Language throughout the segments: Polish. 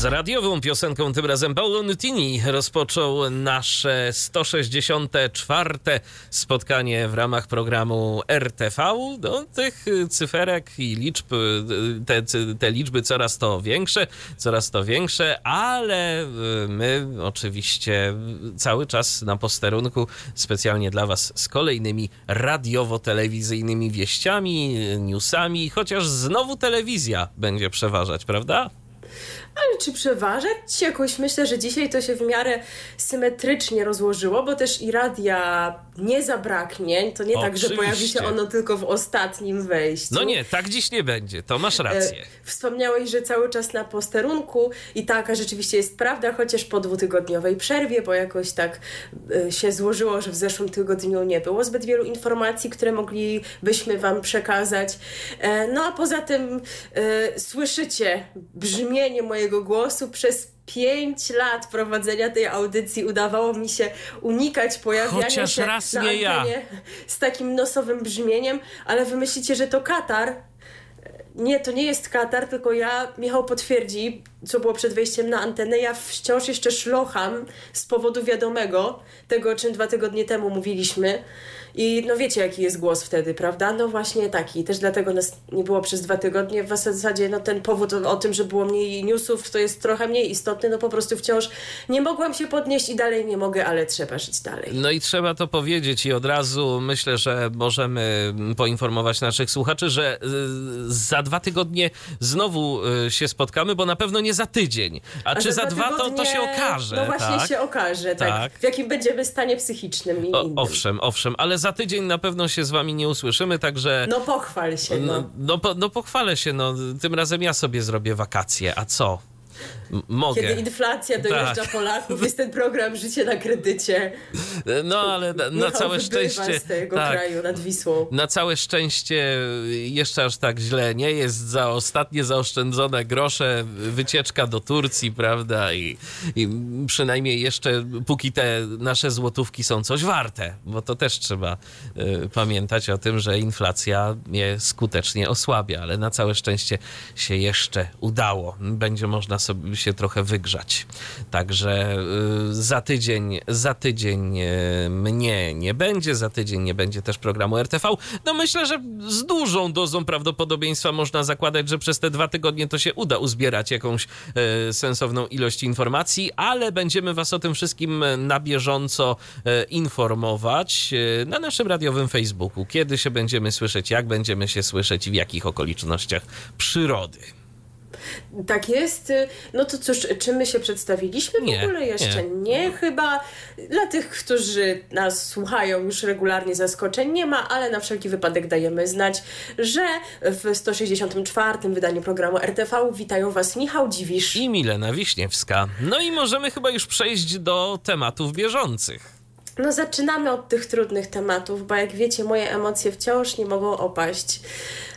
Z radiową piosenką, tym razem Paulo Nutini rozpoczął nasze 164. spotkanie w ramach programu RTV. No, tych cyferek i liczb, te, te liczby coraz to większe, coraz to większe, ale my oczywiście cały czas na posterunku specjalnie dla Was z kolejnymi radiowo-telewizyjnymi wieściami, newsami, chociaż znowu telewizja będzie przeważać, prawda? Ale czy przeważać? Jakoś myślę, że dzisiaj to się w miarę symetrycznie rozłożyło, bo też i radia nie zabraknie. To nie Oczywiście. tak, że pojawi się ono tylko w ostatnim wejściu. No nie, tak dziś nie będzie, to masz rację. E, Wspomniałeś, że cały czas na posterunku i taka rzeczywiście jest prawda, chociaż po dwutygodniowej przerwie, bo jakoś tak e, się złożyło, że w zeszłym tygodniu nie było zbyt wielu informacji, które moglibyśmy Wam przekazać. E, No a poza tym słyszycie brzmienie mojego głosu przez pięć lat prowadzenia tej audycji udawało mi się unikać pojawiania Chociaż się raz na nie ja. z takim nosowym brzmieniem, ale wy myślicie, że to Katar, nie, to nie jest Katar, tylko ja, Michał potwierdzi, co było przed wejściem na antenę, ja wciąż jeszcze szlocham z powodu wiadomego, tego o czym dwa tygodnie temu mówiliśmy. I no wiecie, jaki jest głos wtedy, prawda? No właśnie taki. Też dlatego nas nie było przez dwa tygodnie. W zasadzie no ten powód o, o tym, że było mniej newsów, to jest trochę mniej istotny. No po prostu wciąż nie mogłam się podnieść i dalej nie mogę, ale trzeba żyć dalej. No i trzeba to powiedzieć i od razu myślę, że możemy poinformować naszych słuchaczy, że y, za dwa tygodnie znowu y, się spotkamy, bo na pewno nie za tydzień. A, czy za dwa, to, to tygodnie, się okaże. No właśnie tak? się okaże, tak. Tak. W jakim będziemy stanie psychicznym i O, innym. owszem, owszem, ale za tydzień na pewno się z wami nie usłyszymy, także... No pochwal się, no. No, no, po- no pochwalę się, no tym razem ja sobie zrobię wakacje, a co? Mogę. Kiedy inflacja dojeżdża Tak. Polaków, jest ten program Życie na kredycie. No ale na, na Michał całe szczęście... z tego tak. kraju nad Wisłą. Na całe szczęście jeszcze aż tak źle nie jest. Za ostatnie zaoszczędzone grosze wycieczka do Turcji, prawda? I, I przynajmniej jeszcze póki te nasze złotówki są coś warte, bo to też trzeba y, pamiętać o tym, że inflacja je skutecznie osłabia, ale na całe szczęście się jeszcze udało. Będzie można sobie się trochę wygrzać. Także y, za tydzień, za tydzień y, mnie nie będzie, za tydzień nie będzie też programu RTV. No myślę, że z dużą dozą prawdopodobieństwa można zakładać, że przez te dwa tygodnie to się uda uzbierać jakąś e, sensowną ilość informacji, ale będziemy was o tym wszystkim na bieżąco informować na naszym radiowym Facebooku. Kiedy się będziemy słyszeć, jak będziemy się słyszeć i w jakich okolicznościach przyrody. Tak jest. No to cóż, czy my się przedstawiliśmy? W Nie, ogóle jeszcze nie. nie. Chyba dla tych, którzy nas słuchają już regularnie zaskoczeń nie ma, ale na wszelki wypadek dajemy znać, że w 164. wydaniu programu RTV witają Was Michał Dziwisz. I Milena Wiśniewska. No i możemy chyba już przejść do tematów bieżących. No zaczynamy od tych trudnych tematów, bo jak wiecie, moje emocje wciąż nie mogą opaść.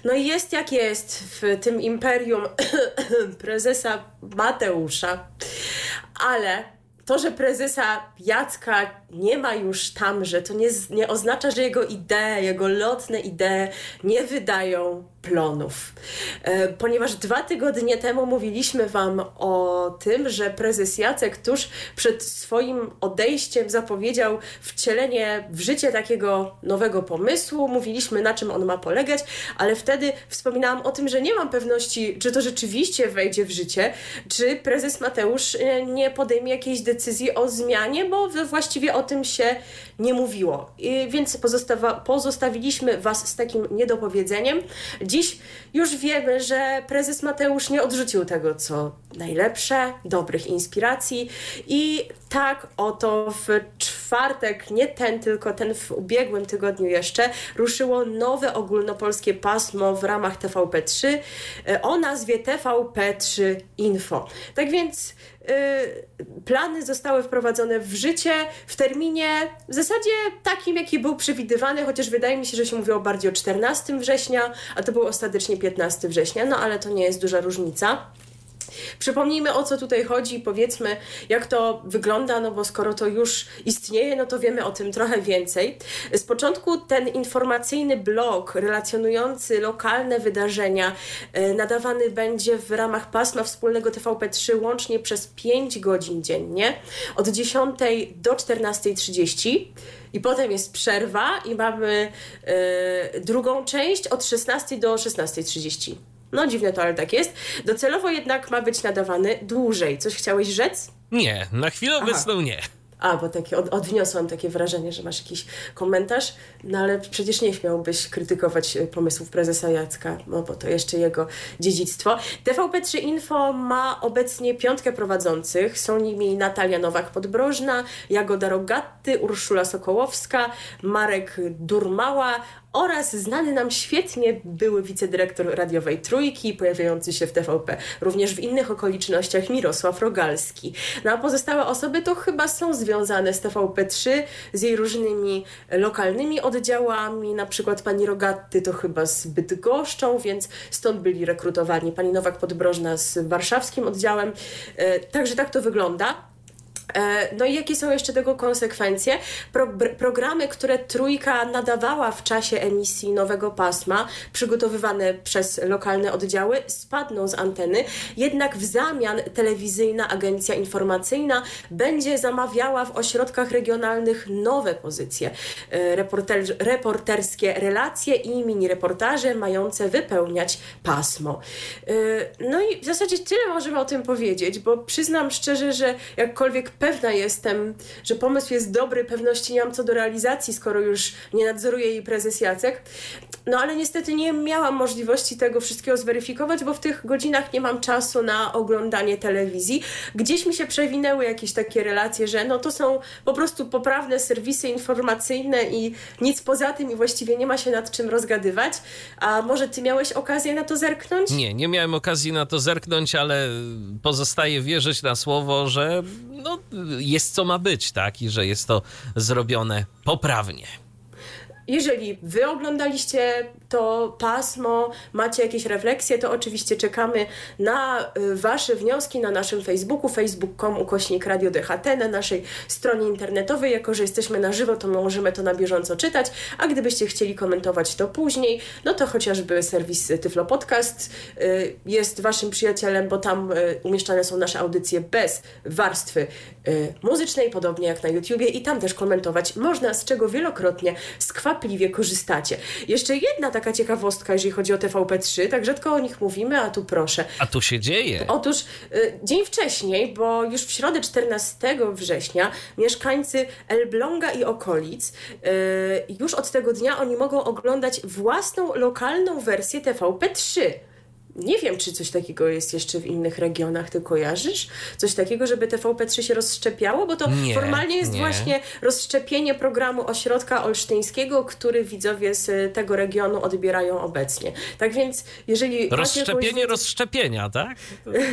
No i jest jak jest w tym imperium prezesa Mateusza, ale to, że prezesa Jacka nie ma już tam, że to nie, nie oznacza, że jego idee, jego lotne idee nie wydają plonów. E, ponieważ dwa tygodnie temu mówiliśmy Wam o tym, że prezes Jacek tuż przed swoim odejściem zapowiedział wcielenie w życie takiego nowego pomysłu. Mówiliśmy, na czym on ma polegać, ale wtedy wspominałam o tym, że nie mam pewności, czy to rzeczywiście wejdzie w życie, czy prezes Mateusz e, nie podejmie jakiejś decyzji o zmianie, bo właściwie o tym się nie mówiło. I więc pozostawiliśmy Was z takim niedopowiedzeniem. Dziś już wiemy, że prezes Mateusz nie odrzucił tego, co najlepsze, dobrych inspiracji i tak oto w czwartek, nie ten, tylko ten w ubiegłym tygodniu jeszcze, ruszyło nowe ogólnopolskie pasmo w ramach TVP3 e, o nazwie TVP3 Info. Tak więc plany zostały wprowadzone w życie w terminie w zasadzie takim, jaki był przewidywany, chociaż wydaje mi się, że się mówiło bardziej o 14 września, a to był ostatecznie 15 września, no ale to nie jest duża różnica. Przypomnijmy o co tutaj chodzi, powiedzmy jak to wygląda, no bo skoro to już istnieje, no to wiemy o tym trochę więcej. Z początku ten informacyjny blog relacjonujący lokalne wydarzenia e, nadawany będzie w ramach pasma wspólnego TVP3 łącznie przez 5 godzin dziennie od 10 do 14.30 i potem jest przerwa i mamy e, drugą część od 16 do 16.30. No dziwne to, ale tak jest. Docelowo jednak ma być nadawany dłużej. Coś chciałeś rzec? Nie, na chwilę Aha. obecną nie. A, bo takie od, odniosłam takie wrażenie, że masz jakiś komentarz, no ale przecież nie śmiałbyś krytykować e, pomysłów prezesa Jacka, no bo to jeszcze jego dziedzictwo. TVP3 Info ma obecnie piątkę prowadzących. Są nimi Natalia Nowak-Podbrożna, Jagoda Rogatty, Urszula Sokołowska, Marek Durmała oraz znany nam świetnie były wicedyrektor radiowej Trójki, pojawiający się w TVP również w innych okolicznościach Mirosław Rogalski. No a pozostałe osoby to chyba są związane z TVP3, z jej różnymi lokalnymi oddziałami, na przykład pani Rogatty to chyba z Bydgoszczą, więc stąd byli rekrutowani. Pani Nowak-Podbrożna z warszawskim oddziałem. E, Także tak to wygląda. E, No i jakie są jeszcze tego konsekwencje? Pro, programy, które Trójka nadawała w czasie emisji nowego pasma, przygotowywane przez lokalne oddziały, spadną z anteny, jednak w zamian telewizyjna agencja informacyjna będzie zamawiała w ośrodkach regionalnych nowe pozycje, e, reporter, reporterskie relacje i mini reportaże mające wypełniać pasmo. E, No i w zasadzie tyle możemy o tym powiedzieć, bo przyznam szczerze, że jakkolwiek pewna jestem, że pomysł jest dobry, pewności nie mam co do realizacji, skoro już nie nadzoruje jej prezes Jacek. No ale niestety nie miałam możliwości tego wszystkiego zweryfikować, bo w tych godzinach nie mam czasu na oglądanie telewizji. Gdzieś mi się przewinęły jakieś takie relacje, że no to są po prostu poprawne serwisy informacyjne i nic poza tym i właściwie nie ma się nad czym rozgadywać. A może ty miałeś okazję na to zerknąć? Nie, nie miałem okazji na to zerknąć, ale pozostaje wierzyć na słowo, że no, jest co ma być, tak? I że jest to zrobione poprawnie. Jeżeli wy oglądaliście to pasmo, macie jakieś refleksje, to oczywiście czekamy na y, wasze wnioski na naszym Facebooku, facebook.com ukośnik Radio DHT, na naszej stronie internetowej. Jako, że jesteśmy na żywo, to możemy to na bieżąco czytać, a gdybyście chcieli komentować to później, no to chociażby serwis Tyflo Podcast y, jest waszym przyjacielem, bo tam y, umieszczane są nasze audycje bez warstwy muzycznej, podobnie jak na YouTubie. I tam też komentować można, z czego wielokrotnie skwapliwie korzystacie. Jeszcze jedna taka ciekawostka, jeżeli chodzi o TVP3, tak rzadko o nich mówimy, a tu proszę. A tu się dzieje. Otóż y, dzień wcześniej, bo już w środę 14 września mieszkańcy Elbląga i okolic, y, już od tego dnia oni mogą oglądać własną lokalną wersję TVP3. Nie wiem, czy coś takiego jest jeszcze w innych regionach, ty kojarzysz? Coś takiego, żeby TVP3 się rozszczepiało? Bo to Nie, formalnie jest nie. właśnie rozszczepienie programu Ośrodka Olsztyńskiego, który widzowie z tego regionu odbierają obecnie. Tak więc, jeżeli... jakąś Rozszczepienie wiedzę- rozszczepienia, tak?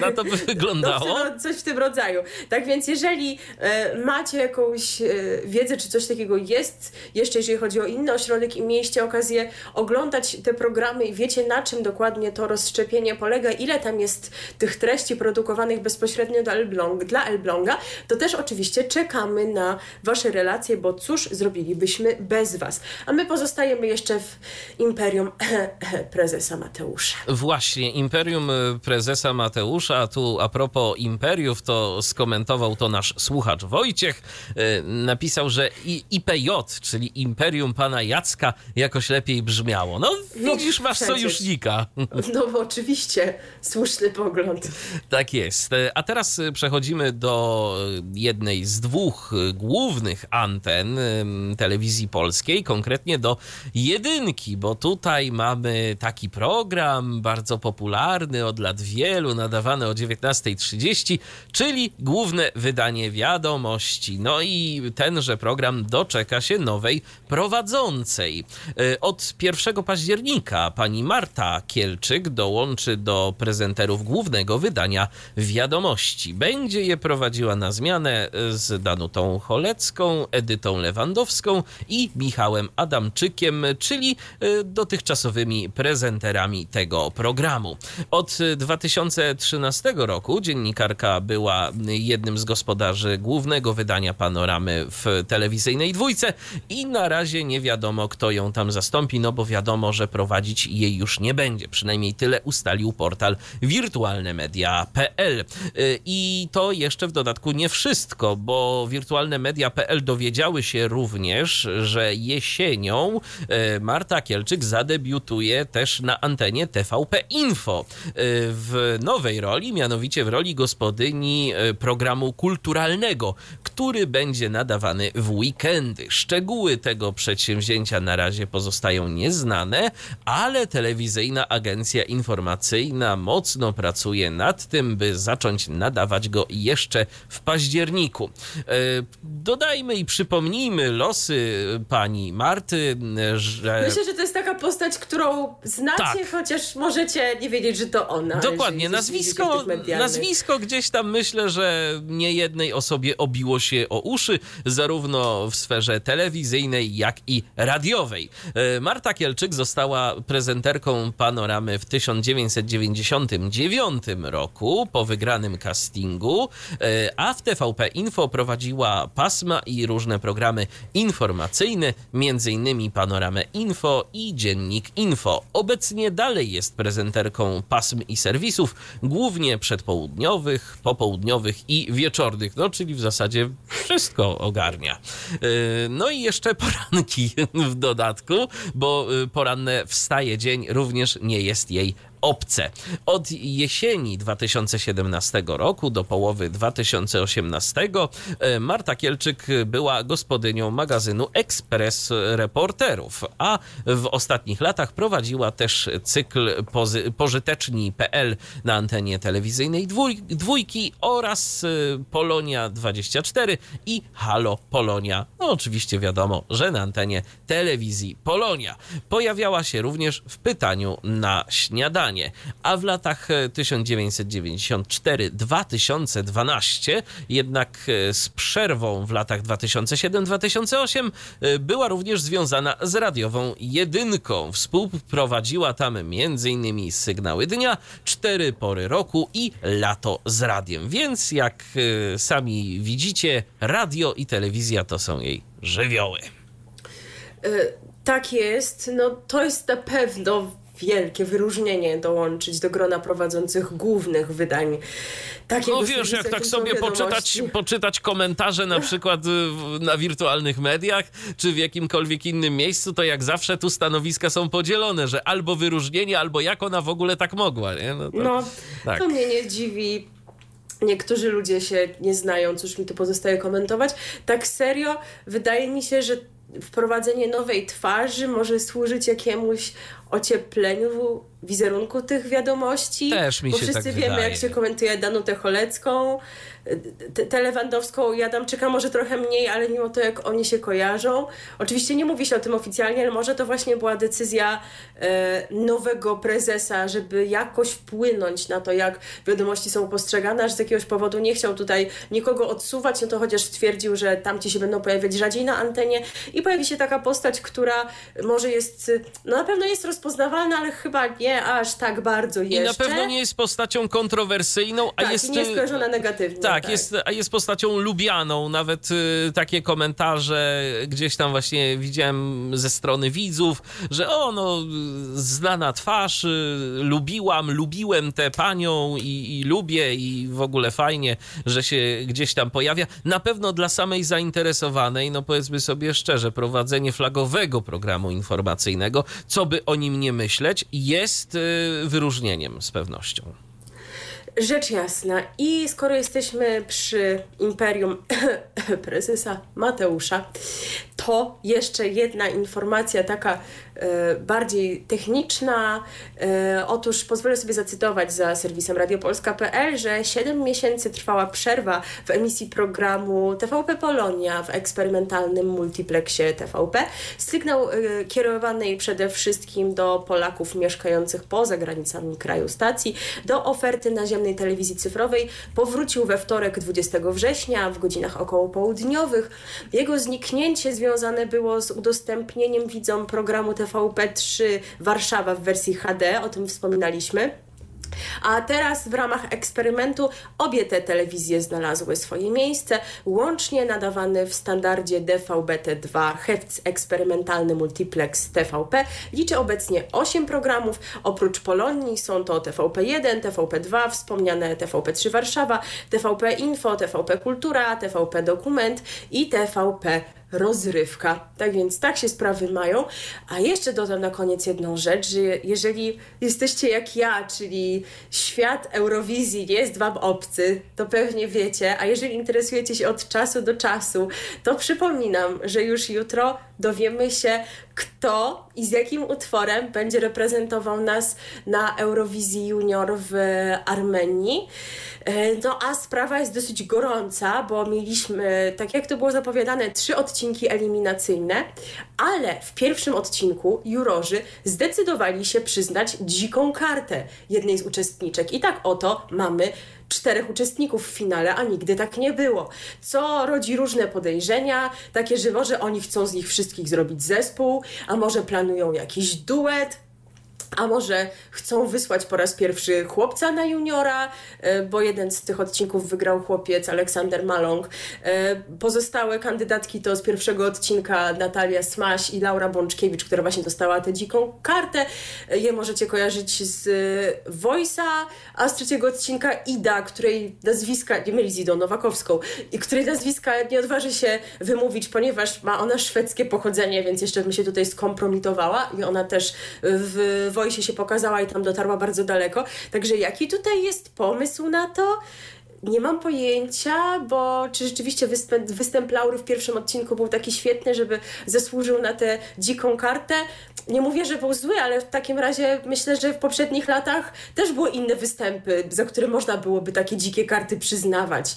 Na to by no, wyglądało. tym, coś w tym rodzaju. Tak więc, jeżeli e, macie jakąś e, wiedzę, czy coś takiego jest, jeszcze jeżeli chodzi o inny ośrodek i mieliście okazję oglądać te programy i wiecie, na czym dokładnie to rozszczepienie polega, ile tam jest tych treści produkowanych bezpośrednio dla, Elbląg, dla Elbląga, to też oczywiście czekamy na Wasze relacje, bo cóż zrobilibyśmy bez Was. A my pozostajemy jeszcze w imperium prezesa Mateusza. Właśnie, Imperium y, prezesa Mateusza, a tu a propos imperiów, to skomentował to nasz słuchacz Wojciech. Y, Napisał, że IPJ, czyli Imperium pana Jacka, jakoś lepiej brzmiało. No, No, widzisz, masz sojusznika. No bo oczywiście. Oczywiście słuszny pogląd. Tak jest. A teraz przechodzimy do jednej z dwóch głównych anten telewizji polskiej, konkretnie do jedynki, bo tutaj mamy taki program bardzo popularny od lat wielu, nadawany o 19.30, czyli główne wydanie wiadomości. No i tenże program doczeka się nowej prowadzącej. Od 1 października pani Marta Kielczyk dołączy do prezenterów głównego wydania wiadomości. Będzie je prowadziła na zmianę z Danutą Cholecką, Edytą Lewandowską i Michałem Adamczykiem, czyli e, dotychczasowymi prezenterami tego programu. Od 2013 roku dziennikarka była jednym z gospodarzy głównego wydania panoramy w telewizyjnej dwójce i na razie nie wiadomo, kto ją tam zastąpi, no bo wiadomo, że prowadzić jej już nie będzie. Przynajmniej tyle ustalił portal wirtualnemedia.pl. I to jeszcze w dodatku nie wszystko, bo wirtualnemedia.pl dowiedziały się również, że jesienią e, Marta Kielczyk zadebiutuje też na antenie TVP Info e, w nowej roli, mianowicie w roli gospodyni programu kulturalnego, który będzie nadawany w weekendy. Szczegóły tego przedsięwzięcia na razie pozostają nieznane, ale telewizyjna agencja informacyjna mocno pracuje nad tym, by zacząć nadawać go jeszcze w październiku. E, dodajmy i przypomnijmy losy pani Marty, że. Myślę, że to jest taka postać, którą znacie, tak. chociaż możecie nie wiedzieć, że to ona. Dokładnie, nazwisko, nazwisko gdzieś tam myślę, że nie jednej osobie obiło się o uszy, zarówno w sferze telewizyjnej, jak i radiowej. E, Marta Kielczyk została prezenterką panoramy w 1999 roku po wygranym castingu, e, a w TVP Info prowadziła pasma i różne programy informacyjne, m.in. panoramę Info i Dziennik Info. Obecnie dalej jest prezenterką pasm i serwisów, głównie przedpołudniowych, popołudniowych i wieczornych, no czyli w zasadzie wszystko ogarnia. E, no i jeszcze poranki w dodatku, bo e, poranne wstaje dzień również nie jest jej obce. Od jesieni 2017 roku do połowy 2018 e, Marta Kielczyk była gospodynią magazynu Express Reporterów, a w ostatnich latach prowadziła też cykl pożyteczni.pl na antenie telewizyjnej dwójki oraz e, Polonia 24 i Halo Polonia. No oczywiście wiadomo, że na antenie telewizji Polonia. Pojawiała się również w pytaniu na śniadanie a w latach 1994-2012, e, jednak e, z przerwą w latach 2007-2008, e, była również związana z radiową jedynką. Współprowadziła tam m.in. sygnały dnia, cztery pory roku i lato z radiem. Więc jak sami widzicie, radio i telewizja to są jej żywioły. Tak jest. No to jest na pewno wielkie wyróżnienie dołączyć do grona prowadzących głównych wydań. Takiego no wiesz, jak tak sobie poczytać, poczytać komentarze na przykład y, na wirtualnych mediach, czy w jakimkolwiek innym miejscu, to jak zawsze tu stanowiska są podzielone, że albo wyróżnienie, albo jak ona w ogóle tak mogła, nie? No, to, no, tak. to mnie nie dziwi. Niektórzy ludzie się nie znają, cóż mi tu pozostaje komentować. Tak serio, wydaje mi się, że wprowadzenie nowej twarzy może służyć jakiemuś ociepleniu wizerunku tych wiadomości. Też mi się Bo wszyscy tak wiemy, wydaje. jak się komentuje Danutę Cholecką, tę Lewandowską i Adamczyka może trochę mniej, ale mimo to, jak oni się kojarzą. Oczywiście nie mówi się o tym oficjalnie, ale może to właśnie była decyzja e, nowego prezesa, żeby jakoś wpłynąć na to, jak wiadomości są postrzegane, aż z jakiegoś powodu nie chciał tutaj nikogo odsuwać, no to chociaż stwierdził, że tamci się będą pojawiać rzadziej na antenie i pojawi się taka postać, która może jest, no na pewno jest rozpoznawalna, ale chyba nie aż tak bardzo jeszcze. I na pewno nie jest postacią kontrowersyjną, a tak, jest... nie jest kojarzona negatywnie. Tak, tak, Jest, a jest postacią lubianą. Nawet y, takie komentarze gdzieś tam właśnie widziałem ze strony widzów, że o, no, znana twarz, y, lubiłam, lubiłem tę panią i, i lubię i w ogóle fajnie, że się gdzieś tam pojawia. Na pewno dla samej zainteresowanej, no powiedzmy sobie szczerze, prowadzenie flagowego programu informacyjnego, co by o nim nie myśleć, jest y, wyróżnieniem z pewnością. Rzecz jasna. I skoro jesteśmy przy imperium prezesa Mateusza, to jeszcze jedna informacja taka bardziej techniczna. E, otóż pozwolę sobie zacytować za serwisem radiopolska.pl, że 7 miesięcy trwała przerwa w emisji programu TVP Polonia w eksperymentalnym multiplexie TVP. Sygnał e, kierowany przede wszystkim do Polaków mieszkających poza granicami kraju stacji, do oferty naziemnej telewizji cyfrowej powrócił we wtorek 20 września w godzinach około południowych. Jego zniknięcie związane było z udostępnieniem widzom programu TVP3 Warszawa w wersji HD, o tym wspominaliśmy. A teraz w ramach eksperymentu obie te telewizje znalazły swoje miejsce, łącznie nadawany w standardzie DVB-T2 HEFC eksperymentalny multiplex TVP liczy obecnie 8 programów. Oprócz Polonii są to TVP1, TVP2, wspomniane TVP3 Warszawa, TVP Info, TVP Kultura, TVP Dokument i TVP rozrywka. Tak więc tak się sprawy mają. A jeszcze dodam na koniec jedną rzecz, że jeżeli jesteście jak ja, czyli świat Eurowizji jest wam obcy, to pewnie wiecie, a jeżeli interesujecie się od czasu do czasu, to przypominam, że już jutro dowiemy się, kto i z jakim utworem będzie reprezentował nas na Eurowizji Junior w Armenii. E, no a sprawa jest dosyć gorąca, bo mieliśmy, tak jak to było zapowiadane, trzy odcinki eliminacyjne, ale w pierwszym odcinku jurorzy zdecydowali się przyznać dziką kartę jednej z uczestniczek. I tak oto mamy czterech uczestników w finale, a nigdy tak nie było. Co rodzi różne podejrzenia, takie, że może oni chcą z nich wszystkich zrobić zespół, a może planują jakiś duet. A może chcą wysłać po raz pierwszy chłopca na juniora, e, bo jeden z tych odcinków wygrał chłopiec Aleksander Malong. E, pozostałe kandydatki to z pierwszego odcinka Natalia Smaś i Laura Bączkiewicz, która właśnie dostała tę dziką kartę. E, je możecie kojarzyć z Voice'a, a z trzeciego odcinka Ida, której nazwiska, nie myli z Idą Nowakowską, i której nazwiska nie odważy się wymówić, ponieważ ma ona szwedzkie pochodzenie, więc jeszcze bym się tutaj skompromitowała i ona też w Voice się pokazała i tam dotarła bardzo daleko. Także jaki tutaj jest pomysł na to? Nie mam pojęcia, bo czy rzeczywiście występ, występ Laury w pierwszym odcinku był taki świetny, żeby zasłużył na tę dziką kartę. Nie mówię, że był zły, ale w takim razie myślę, że w poprzednich latach też były inne występy, za które można byłoby takie dzikie karty przyznawać.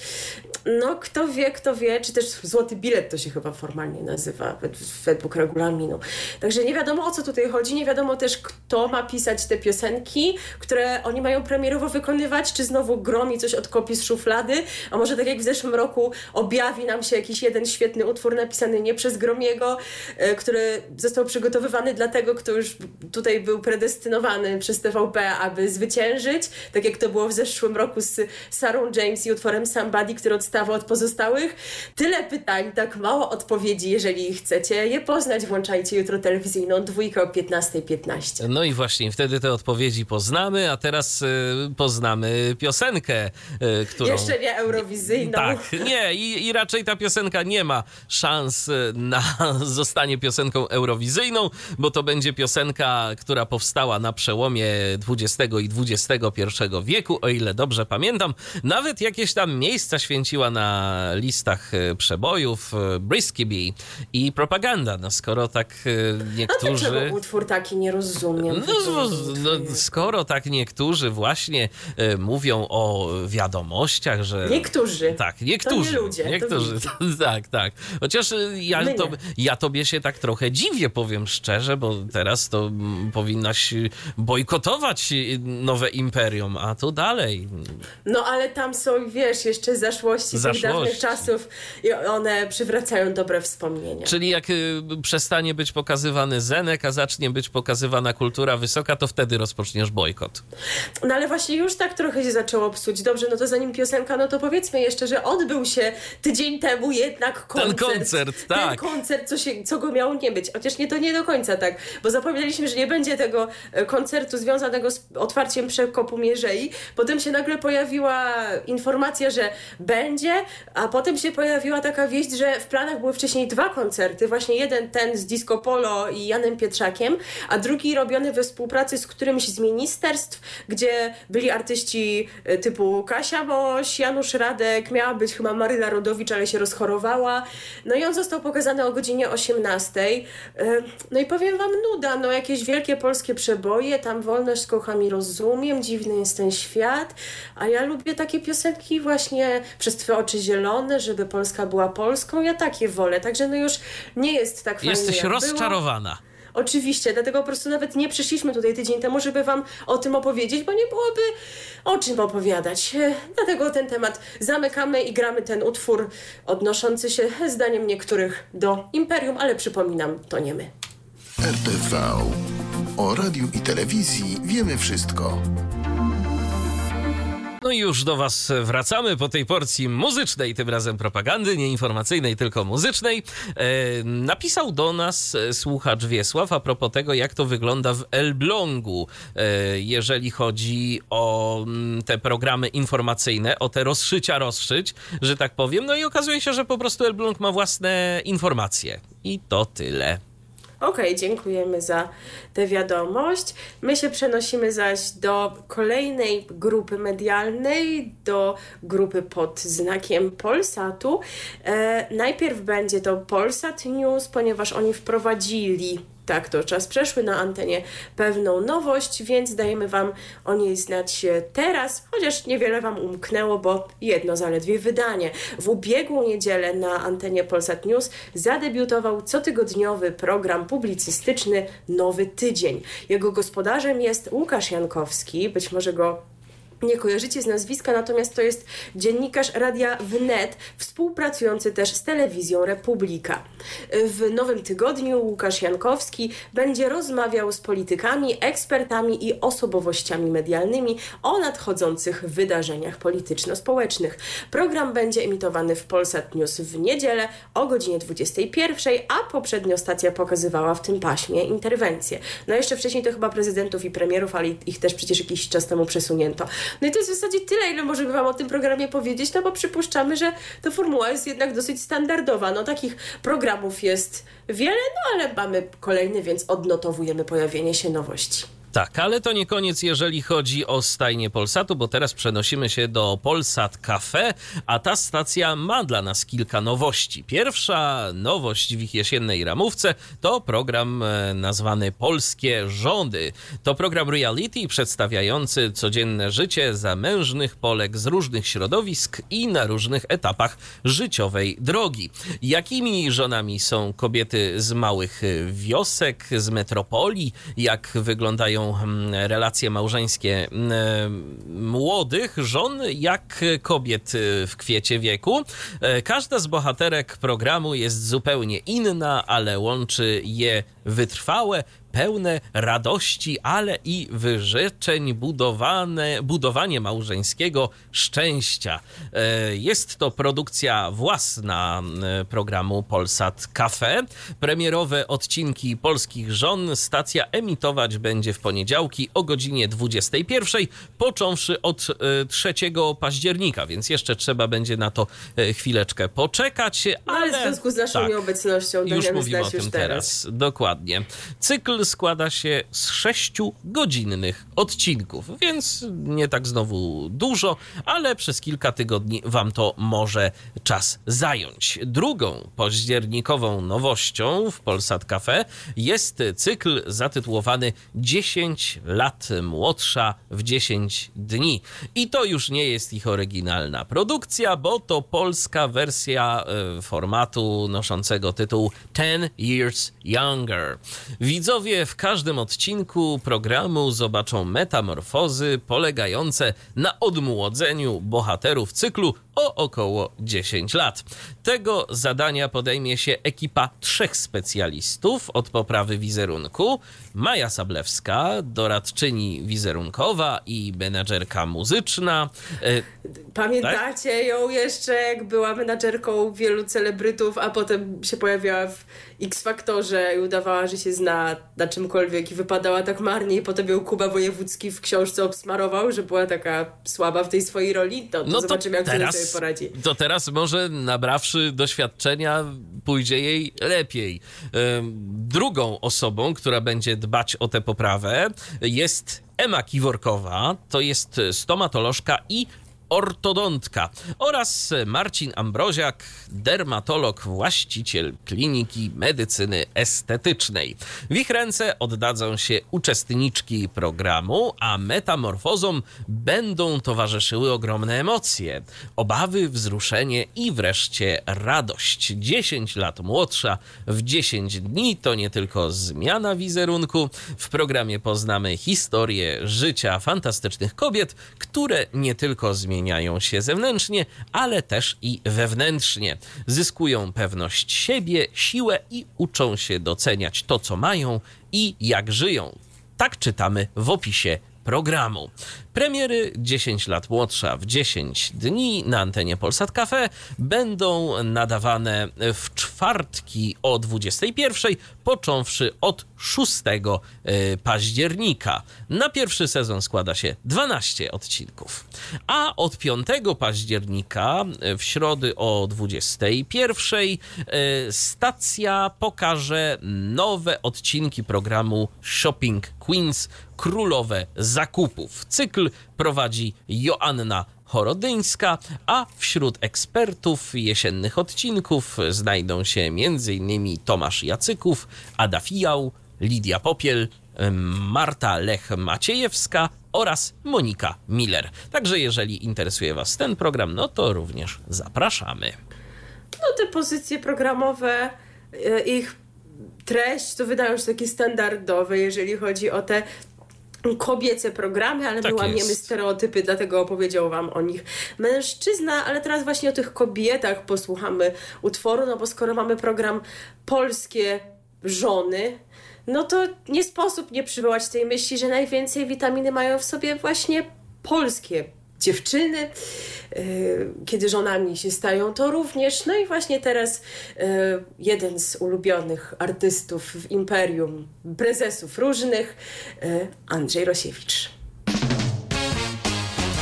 No, kto wie, kto wie, czy też złoty bilet to się chyba formalnie nazywa według regulaminu. Także nie wiadomo o co tutaj chodzi, nie wiadomo też kto ma pisać te piosenki, które oni mają premierowo wykonywać, czy znowu gromi coś od kopii z szuflady, a może tak jak w zeszłym roku objawi nam się jakiś jeden świetny utwór napisany nie przez Gromiego, e, który został przygotowywany dla tego, kto już tutaj był predestynowany przez TVP, aby zwyciężyć, tak jak to było w zeszłym roku z Sarą James i utworem Somebody, który odstawał od pozostałych. Tyle pytań, tak mało odpowiedzi. Jeżeli chcecie je poznać, włączajcie jutro telewizyjną dwójkę o 15.15. 15. No i właśnie, wtedy te odpowiedzi poznamy, a teraz y, poznamy piosenkę, y, Jeszcze nie eurowizyjną. Tak, nie i, i raczej ta piosenka nie ma szans y, na zostanie piosenką eurowizyjną, bo to będzie piosenka, która powstała na przełomie XX i XXI wieku, o ile dobrze pamiętam. Nawet jakieś tam miejsca święciła na listach y, przebojów y, Brisky Bee i Propaganda. No skoro tak niektórzy... No dlaczego utwór taki nie rozumiem? No, no, skoro tak niektórzy właśnie mówią o wiadomościach, że... Niektórzy. Tak, niektórzy. To nie ludzie, niektórzy. To tak, tak. Chociaż ja, to, ja tobie się tak trochę dziwię, powiem szczerze, bo teraz to powinnaś bojkotować nowe imperium, a tu dalej. No ale tam są, wiesz, jeszcze zaszłości, zaszłości. tych dawnych czasów i one przywracają dobre wspomnienia. Czyli jak y, przestanie być pokazywany Zenek, a zacznie być pokazywana kultura wysoka, to wtedy rozpoczniesz bojkot. No ale właśnie już tak trochę się zaczęło psuć. Dobrze, no to zanim piosenka, no to powiedzmy jeszcze, że odbył się tydzień temu jednak koncert. Ten koncert, tak. Ten koncert, co, się, co go miało nie być. Chociaż nie, to nie do końca tak, bo zapowiedzieliśmy, że nie będzie tego e, koncertu związanego z otwarciem przekopu Mierzei. Potem się nagle pojawiła informacja, że będzie, a potem się pojawiła taka wieść, że w planach były wcześniej dwa koncerty. Właśnie jeden ten z Disco Polo i Janem Pietrzakiem, a drugi robiony we współpracy z którymś z ministerstw, gdzie byli artyści e, typu Kasia Moś, Janusz Radek, miała być chyba Maryla Rodowicz, ale się rozchorowała. No i on został pokazany o godzinie 18. E, No i powiem wam nuda, no jakieś wielkie polskie przeboje, tam wolność z kochami rozumiem, dziwny jest ten świat, a ja lubię takie piosenki właśnie przez twoje oczy zielone, żeby Polska była Polską, ja takie wolę, także no już nie jest tak fajnie Jesteś jak było. Oczywiście, dlatego po prostu nawet nie przyszliśmy tutaj tydzień temu, żeby Wam o tym opowiedzieć, bo nie byłoby o czym opowiadać. Dlatego ten temat zamykamy i gramy ten utwór odnoszący się, zdaniem niektórych, do imperium, ale przypominam, to nie my. RTV. O radiu i telewizji wiemy wszystko. No i już do Was wracamy po tej porcji muzycznej, tym razem propagandy, nie informacyjnej, tylko muzycznej. E, napisał do nas e, słuchacz Wiesław a propos tego, jak to wygląda w Elblągu, e, jeżeli chodzi o mm, te programy informacyjne, o te rozszycia rozszyć, że tak powiem. No i okazuje się, że po prostu Elbląg ma własne informacje. I to tyle. Okej, dziękujemy za tę wiadomość. My się przenosimy zaś do kolejnej grupy medialnej, do grupy pod znakiem Polsatu. E, najpierw będzie to Polsat News, ponieważ oni wprowadzili tak to czas przeszły na antenie pewną nowość, więc dajemy Wam o niej znać teraz, chociaż niewiele Wam umknęło, bo jedno zaledwie wydanie. W ubiegłą niedzielę na antenie Polsat News zadebiutował cotygodniowy program publicystyczny Nowy Tydzień. Jego gospodarzem jest Łukasz Jankowski, być może go nie kojarzycie z nazwiska, natomiast to jest dziennikarz Radia Wnet, współpracujący też z telewizją Republika. W nowym tygodniu Łukasz Jankowski będzie rozmawiał z politykami, ekspertami i osobowościami medialnymi o nadchodzących wydarzeniach polityczno-społecznych. Program będzie emitowany w Polsat News w niedzielę o godzinie 21, a poprzednio stacja pokazywała w tym paśmie interwencje. No jeszcze wcześniej to chyba prezydentów i premierów, ale ich też przecież jakiś czas temu przesunięto. No i to jest w zasadzie tyle, ile możemy Wam o tym programie powiedzieć, no bo przypuszczamy, że ta formuła jest jednak dosyć standardowa. No takich programów jest wiele, no ale mamy kolejny, więc odnotowujemy pojawienie się nowości. Tak, ale to nie koniec, jeżeli chodzi o stajnię Polsatu, bo teraz przenosimy się do Polsat Cafe, a ta stacja ma dla nas kilka nowości. Pierwsza nowość w ich jesiennej ramówce to program e, nazwany Polskie Rządy. To program reality przedstawiający codzienne życie zamężnych Polek z różnych środowisk i na różnych etapach życiowej drogi. Jakimi żonami są kobiety z małych wiosek, z metropolii, jak wyglądają mm, relacje małżeńskie mm, młodych żon, jak kobiet y, w kwiecie wieku. E, Każda z bohaterek programu jest zupełnie inna, ale łączy je wytrwałe, pełne radości, ale i wyrzeczeń budowane, budowanie małżeńskiego szczęścia. E, Jest to produkcja własna e, programu Polsat Cafe. Premierowe odcinki Polskich Żon stacja emitować będzie w poniedziałki o godzinie 21, począwszy od e, 3 października, więc jeszcze trzeba będzie na to e, chwileczkę poczekać. No, ale w związku z naszą tak. nieobecnością Już mówimy o tym teraz. teraz. Dokładnie. Cykl składa się z sześciu godzinnych odcinków, więc nie tak znowu dużo, ale przez kilka tygodni wam to może czas zająć. Drugą październikową nowością w Polsat Cafe jest cykl zatytułowany 10 lat młodsza w 10 dni. I to już nie jest ich oryginalna produkcja, bo to polska wersja e, formatu noszącego tytuł 10 Years Younger. Widzowie w każdym odcinku programu zobaczą metamorfozy polegające na odmłodzeniu bohaterów cyklu o około 10 lat. Tego zadania podejmie się ekipa trzech specjalistów od poprawy wizerunku. Maja Sablewska, doradczyni wizerunkowa i menadżerka muzyczna. E, Pamiętacie tak? ją jeszcze, jak była menadżerką wielu celebrytów, a potem się pojawiała w X-Faktorze i udawała, że się zna na czymkolwiek i wypadała tak marnie i potem ją Kuba Wojewódzki w książce obsmarował, że była taka słaba w tej swojej roli. To, to no zobaczymy, jak teraz, sobie poradzi. To teraz może nabrawszy doświadczenia pójdzie jej lepiej. Drugą osobą, która będzie dbać o tę poprawę jest Ema Kiworkowa, to jest stomatolożka i ortodontka oraz Marcin Ambroziak, dermatolog, właściciel kliniki medycyny estetycznej. W ich ręce oddadzą się uczestniczki programu, a metamorfozom będą towarzyszyły ogromne emocje, obawy, wzruszenie i wreszcie radość. 10 lat młodsza w 10 dni to nie tylko zmiana wizerunku. W programie poznamy historię życia fantastycznych kobiet, które nie tylko zmieniają zmieniają się zewnętrznie, ale też i wewnętrznie. Zyskują pewność siebie, siłę i uczą się doceniać to, co mają i jak żyją. Tak czytamy w opisie programu. Premiery 10 lat młodsza w 10 dni na antenie Polsat Cafe będą nadawane w czwartki o 21, począwszy od 6 e, października. Na pierwszy sezon składa się 12 odcinków, a od 5 października e, w środy o 21 e, stacja pokaże nowe odcinki programu Shopping Queens Królowe Zakupów. Cykl prowadzi Joanna Chorodyńska, a wśród ekspertów jesiennych odcinków znajdą się m.in. Tomasz Jacyków, Ada Fijał, Lidia Popiel, Marta Lech-Maciejewska oraz Monika Miller. Także jeżeli interesuje Was ten program, no to również zapraszamy. No te pozycje programowe, e, ich treść to wydają się takie standardowe, jeżeli chodzi o te kobiece programy, ale tak my łamiemy jest. stereotypy, dlatego opowiedział wam o nich mężczyzna, ale teraz właśnie o tych kobietach posłuchamy utworu, no bo skoro mamy program Polskie Żony, no to nie sposób nie przywołać tej myśli, że najwięcej witaminy mają w sobie właśnie polskie dziewczyny, e, kiedy żonami się stają, to również. No i właśnie teraz e, jeden z ulubionych artystów w imperium, prezesów różnych, e, Andrzej Rosiewicz.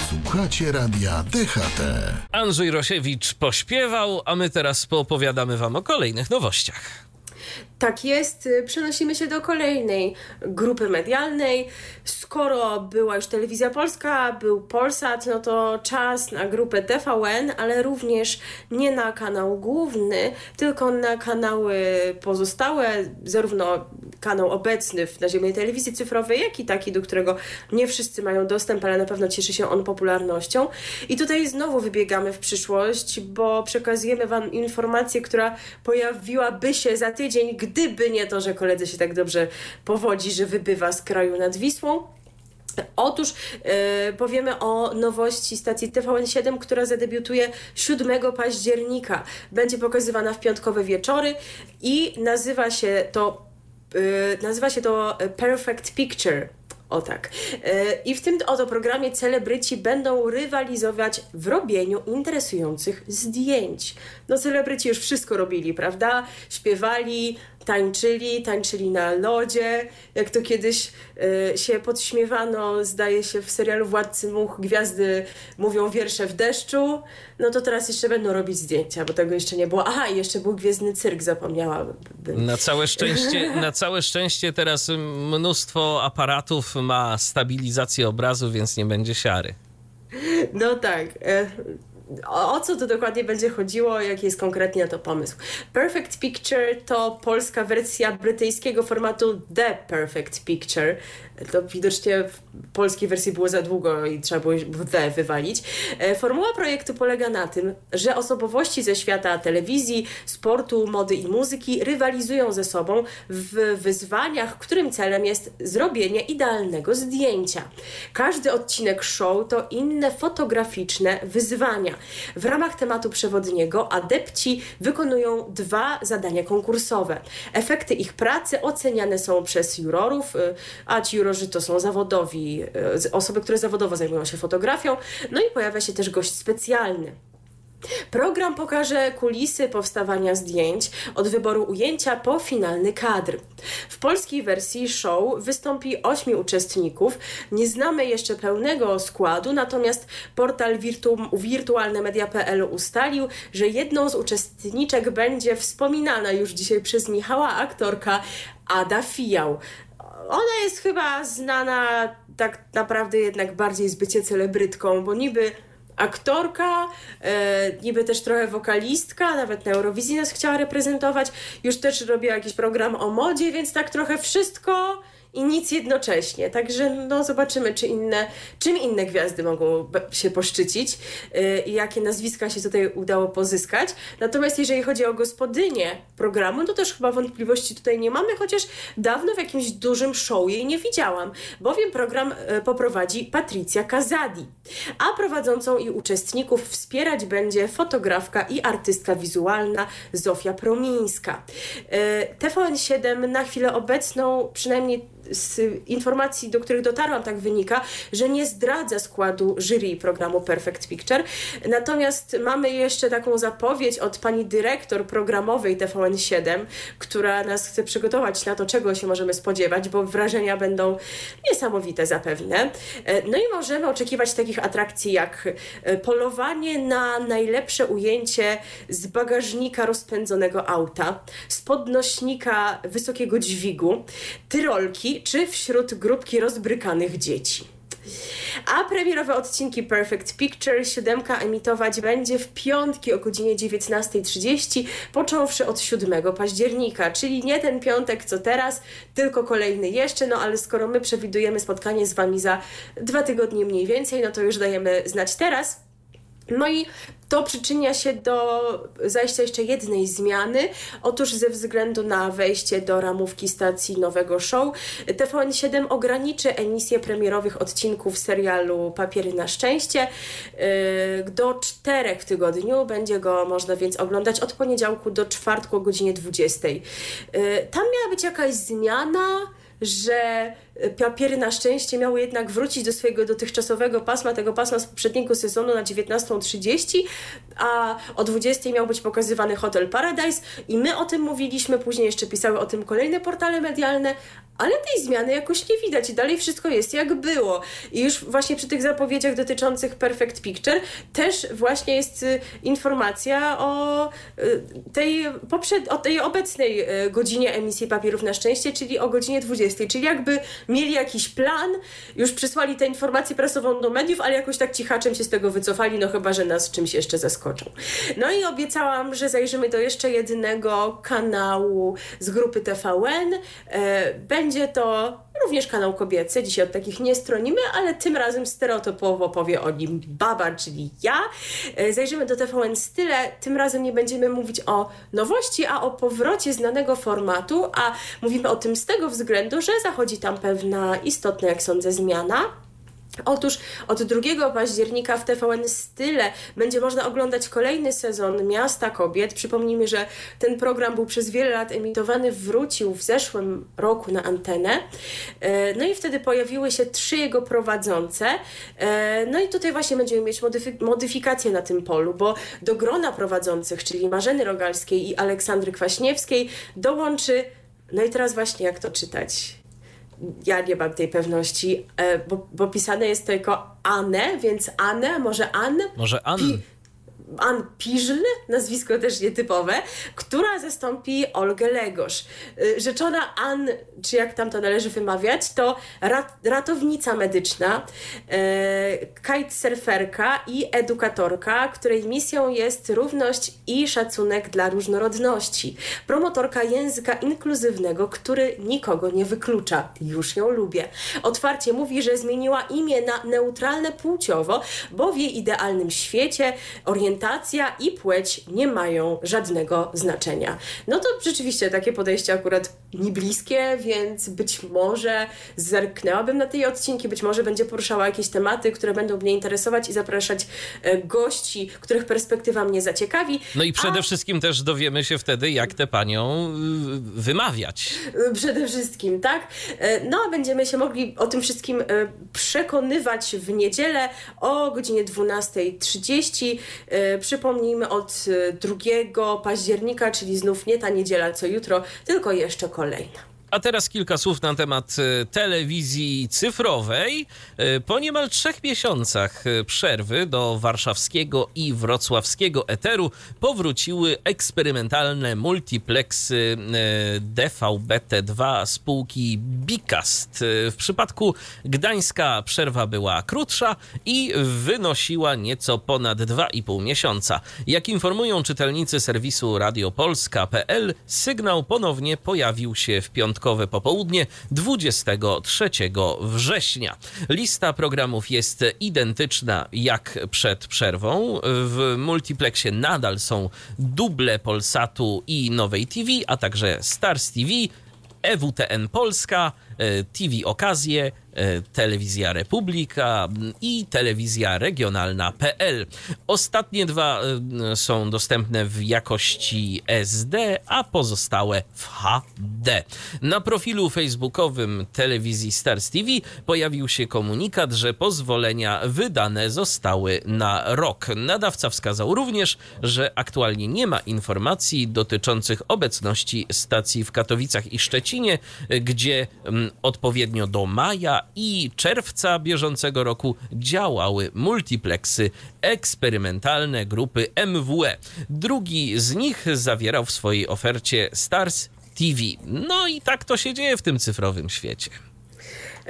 Słuchacie radia DHT. Andrzej Rosiewicz pośpiewał, a my teraz poopowiadamy Wam o kolejnych nowościach. Tak jest, y, przenosimy się do kolejnej grupy medialnej. Skoro była już telewizja polska, był Polsat, no to czas na grupę TVN, ale również nie na kanał główny, tylko na kanały pozostałe, zarówno kanał obecny w naziemnej telewizji cyfrowej, jak i taki, do którego nie wszyscy mają dostęp, ale na pewno cieszy się on popularnością. I tutaj znowu wybiegamy w przyszłość, bo przekazujemy Wam informację, która pojawiłaby się za tydzień, gdyby nie to, że koledzy się tak dobrze powodzi, że wybywa z kraju nad Wisłą. Otóż yy, powiemy o nowości stacji TVN7, która zadebiutuje 7 października. Będzie pokazywana w piątkowe wieczory i nazywa się to, nazywa się to Perfect Picture. O tak. E, I w tym oto programie celebryci będą rywalizować w robieniu interesujących zdjęć. No celebryci już wszystko robili, prawda? Śpiewali, tańczyli, tańczyli na lodzie, jak to kiedyś y, się podśmiewano, zdaje się w serialu Władcy Much, gwiazdy mówią wiersze w deszczu, no to teraz jeszcze będą robić zdjęcia, bo tego jeszcze nie było. Aha, i jeszcze był Gwiezdny Cyrk, zapomniałabym. Na całe szczęście, na całe szczęście teraz mnóstwo aparatów ma stabilizację obrazu, więc nie będzie siary. No tak. O, co to dokładnie będzie chodziło, jaki jest konkretnie to pomysł. Perfect Picture to polska wersja brytyjskiego formatu The Perfect Picture. To widocznie w polskiej wersji było za długo i trzeba było we wywalić. E, formuła projektu polega na tym, że osobowości ze świata telewizji, sportu, mody i muzyki rywalizują ze sobą w wyzwaniach, którym celem jest zrobienie idealnego zdjęcia. Każdy odcinek show to inne fotograficzne wyzwania. W ramach tematu przewodniego adepci wykonują dwa zadania konkursowe. Efekty ich pracy oceniane są przez jurorów, y, a ci jurorzy to są zawodowi, y, osoby, które zawodowo zajmują się fotografią, no i pojawia się też gość specjalny. Program pokaże kulisy powstawania zdjęć od wyboru ujęcia po finalny kadr. W polskiej wersji show wystąpi ośmiu uczestników. Nie znamy jeszcze pełnego składu, natomiast portal wirtu wirtualnemedia.pl ustalił, że jedną z uczestniczek będzie wspominana już dzisiaj przez Michała aktorka Ada Fijał. Ona jest chyba znana tak naprawdę jednak bardziej z bycie celebrytką, bo niby aktorka, e, niby też trochę wokalistka, nawet na Eurowizji nas chciała reprezentować. Już też robiła jakiś program o modzie, więc tak trochę wszystko i nic jednocześnie. Także no, zobaczymy, czy inne, czym inne gwiazdy mogą się poszczycić yy, i jakie nazwiska się tutaj udało pozyskać. Natomiast jeżeli chodzi o gospodynię programu, to też chyba wątpliwości tutaj nie mamy, chociaż dawno w jakimś dużym show jej nie widziałam, bowiem program yy, poprowadzi Patricia Kazadi, a prowadzącą i uczestników wspierać będzie fotografka i artystka wizualna Zofia Promińska. Yy, TVN7 na chwilę obecną przynajmniej z informacji, do których dotarłam, tak wynika, że nie zdradza składu jury programu Perfect Picture. Natomiast mamy jeszcze taką zapowiedź od pani dyrektor programowej TVN7, która nas chce przygotować na to, czego się możemy spodziewać, bo wrażenia będą niesamowite zapewne. No i możemy oczekiwać takich atrakcji jak polowanie na najlepsze ujęcie z bagażnika rozpędzonego auta, z podnośnika wysokiego dźwigu, tyrolki, czy wśród grupki rozbrykanych dzieci. A premierowe odcinki Perfect Picture 7 emitować będzie w piątki o godzinie 19.30, począwszy od 7 października, czyli nie ten piątek co teraz, tylko kolejny jeszcze, no ale skoro my przewidujemy spotkanie z Wami za dwa tygodnie mniej więcej, no to już dajemy znać teraz. No i to przyczynia się do zajścia jeszcze jednej zmiany. Otóż ze względu na wejście do ramówki stacji nowego show, TVN7 ograniczy emisję premierowych odcinków serialu Papiery na szczęście yy, do czterech w tygodniu. Będzie go można więc oglądać od poniedziałku do czwartku o godzinie 20. Yy, tam miała być jakaś zmiana że papiery na szczęście miały jednak wrócić do swojego dotychczasowego pasma, tego pasma z poprzedniego sezonu na 19.30, a o 20.00 miał być pokazywany Hotel Paradise i my o tym mówiliśmy, później jeszcze pisały o tym kolejne portale medialne, ale tej zmiany jakoś nie widać i dalej wszystko jest jak było. I już właśnie przy tych zapowiedziach dotyczących Perfect Picture też właśnie jest y, informacja o y, tej, poprzed, o tej obecnej y, godzinie emisji papierów na szczęście, czyli o godzinie 20. Czyli jakby mieli jakiś plan, już przysłali tę informację prasową do mediów, ale jakoś tak cichaczem się z tego wycofali, no chyba, że nas czymś jeszcze zaskoczą. No i obiecałam, że zajrzymy do jeszcze jednego kanału z grupy TVN. E, będzie to również kanał kobiecy. Dzisiaj od takich nie stronimy, ale tym razem stereotypowo powie o nim baba, czyli ja. E, zajrzymy do TVN Style. Tym razem nie będziemy mówić o nowości, a o powrocie znanego formatu, a mówimy o tym z tego względu, że zachodzi tam pewna istotna, jak sądzę, zmiana. Otóż od 2 października w TVN Style będzie można oglądać kolejny sezon Miasta Kobiet. Przypomnijmy, że ten program był przez wiele lat emitowany, wrócił w zeszłym roku na antenę. E, no i wtedy pojawiły się trzy jego prowadzące. E, no i tutaj właśnie będziemy mieć modyfik na tym polu, bo do grona prowadzących, czyli Marzeny Rogalskiej i Aleksandry Kwaśniewskiej dołączy, no i teraz właśnie jak to czytać? Ja nie mam tej pewności, bo, bo pisane jest tylko Anne, więc Anne, może Anne? Może Anne. Pi Ann Piżl, nazwisko też nietypowe, która zastąpi Olgę Legosz. Y, rzeczona Ann, czy jak tam to należy wymawiać, to rat, ratownica medyczna, y, kitesurferka i edukatorka, której misją jest równość i szacunek dla różnorodności. Promotorka języka inkluzywnego, który nikogo nie wyklucza. Już ją lubię. Otwarcie mówi, że zmieniła imię na neutralne płciowo, bo w jej idealnym świecie orientacja i płeć nie mają żadnego znaczenia. No to rzeczywiście takie podejście akurat mi bliskie, więc być może zerknęłabym na tej odcinki, być może będzie poruszała jakieś tematy, które będą mnie interesować i zapraszać e, gości, których perspektywa mnie zaciekawi. No i przede A- wszystkim też dowiemy się wtedy, jak tę panią y, wymawiać. Przede wszystkim, tak? E, No, a będziemy się mogli o tym wszystkim e, przekonywać w niedzielę o godzinie 12.30. E, Przypomnijmy od e, 2 października, czyli znów nie ta niedziela co jutro, tylko jeszcze kolejna. A teraz kilka słów na temat e, telewizji cyfrowej. E, Po niemal trzech miesiącach e, przerwy do warszawskiego i wrocławskiego eteru powróciły eksperymentalne multiplexy e, DVB-T2 spółki Bicast. W przypadku Gdańska przerwa była krótsza i wynosiła nieco ponad 2,5 miesiąca. Jak informują czytelnicy serwisu radiopolska.pl, sygnał ponownie pojawił się w piątkowe popołudnie 23 września. Lista programów jest identyczna jak przed przerwą. W multiplexie nadal są duble Polsatu i Nowej TV, a także Stars TV, EWTN Polska, TV Okazje, e, Telewizja Republika i Telewizja Regionalna.pl. Ostatnie dwa e, są dostępne w jakości SD, a pozostałe w HD. Na profilu facebookowym telewizji Stars TV pojawił się komunikat, że pozwolenia wydane zostały na rok. Nadawca wskazał również, że aktualnie nie ma informacji dotyczących obecności stacji w Katowicach i Szczecinie, gdzie odpowiednio do maja i czerwca bieżącego roku działały multiplexy eksperymentalne grupy MWE. Drugi z nich zawierał w swojej ofercie Stars TV. No i tak to się dzieje w tym cyfrowym świecie.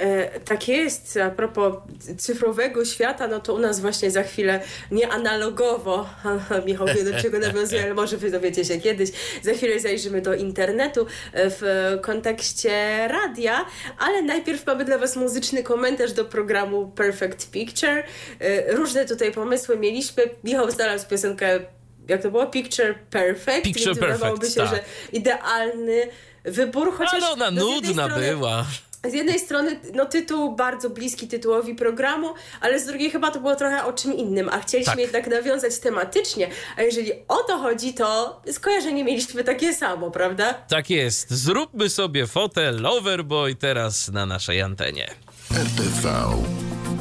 E, tak jest. A propos cyfrowego świata, no to u nas właśnie za chwilę nie analogowo, Michał wie do czego nawiązuje, ale może wy dowiecie się kiedyś. Za chwilę zajrzymy do internetu e, w kontekście radia, ale najpierw mamy dla was muzyczny komentarz do programu Perfect Picture. E, Różne tutaj pomysły mieliśmy. Michał znalazł piosenkę jak to było? Picture Perfect. Picture więc wydawałoby Perfect, się, tak. że idealny wybór, chociaż Ale ona no, z jednej nudna strony- była. Z jednej strony no, tytuł bardzo bliski tytułowi programu, ale z drugiej chyba to było trochę o czym innym, a chcieliśmy Tak. jednak nawiązać tematycznie, a jeżeli o to chodzi, to skojarzenie mieliśmy takie samo, prawda? Tak jest. Zróbmy sobie fotel Loverboy teraz na naszej antenie. RTV.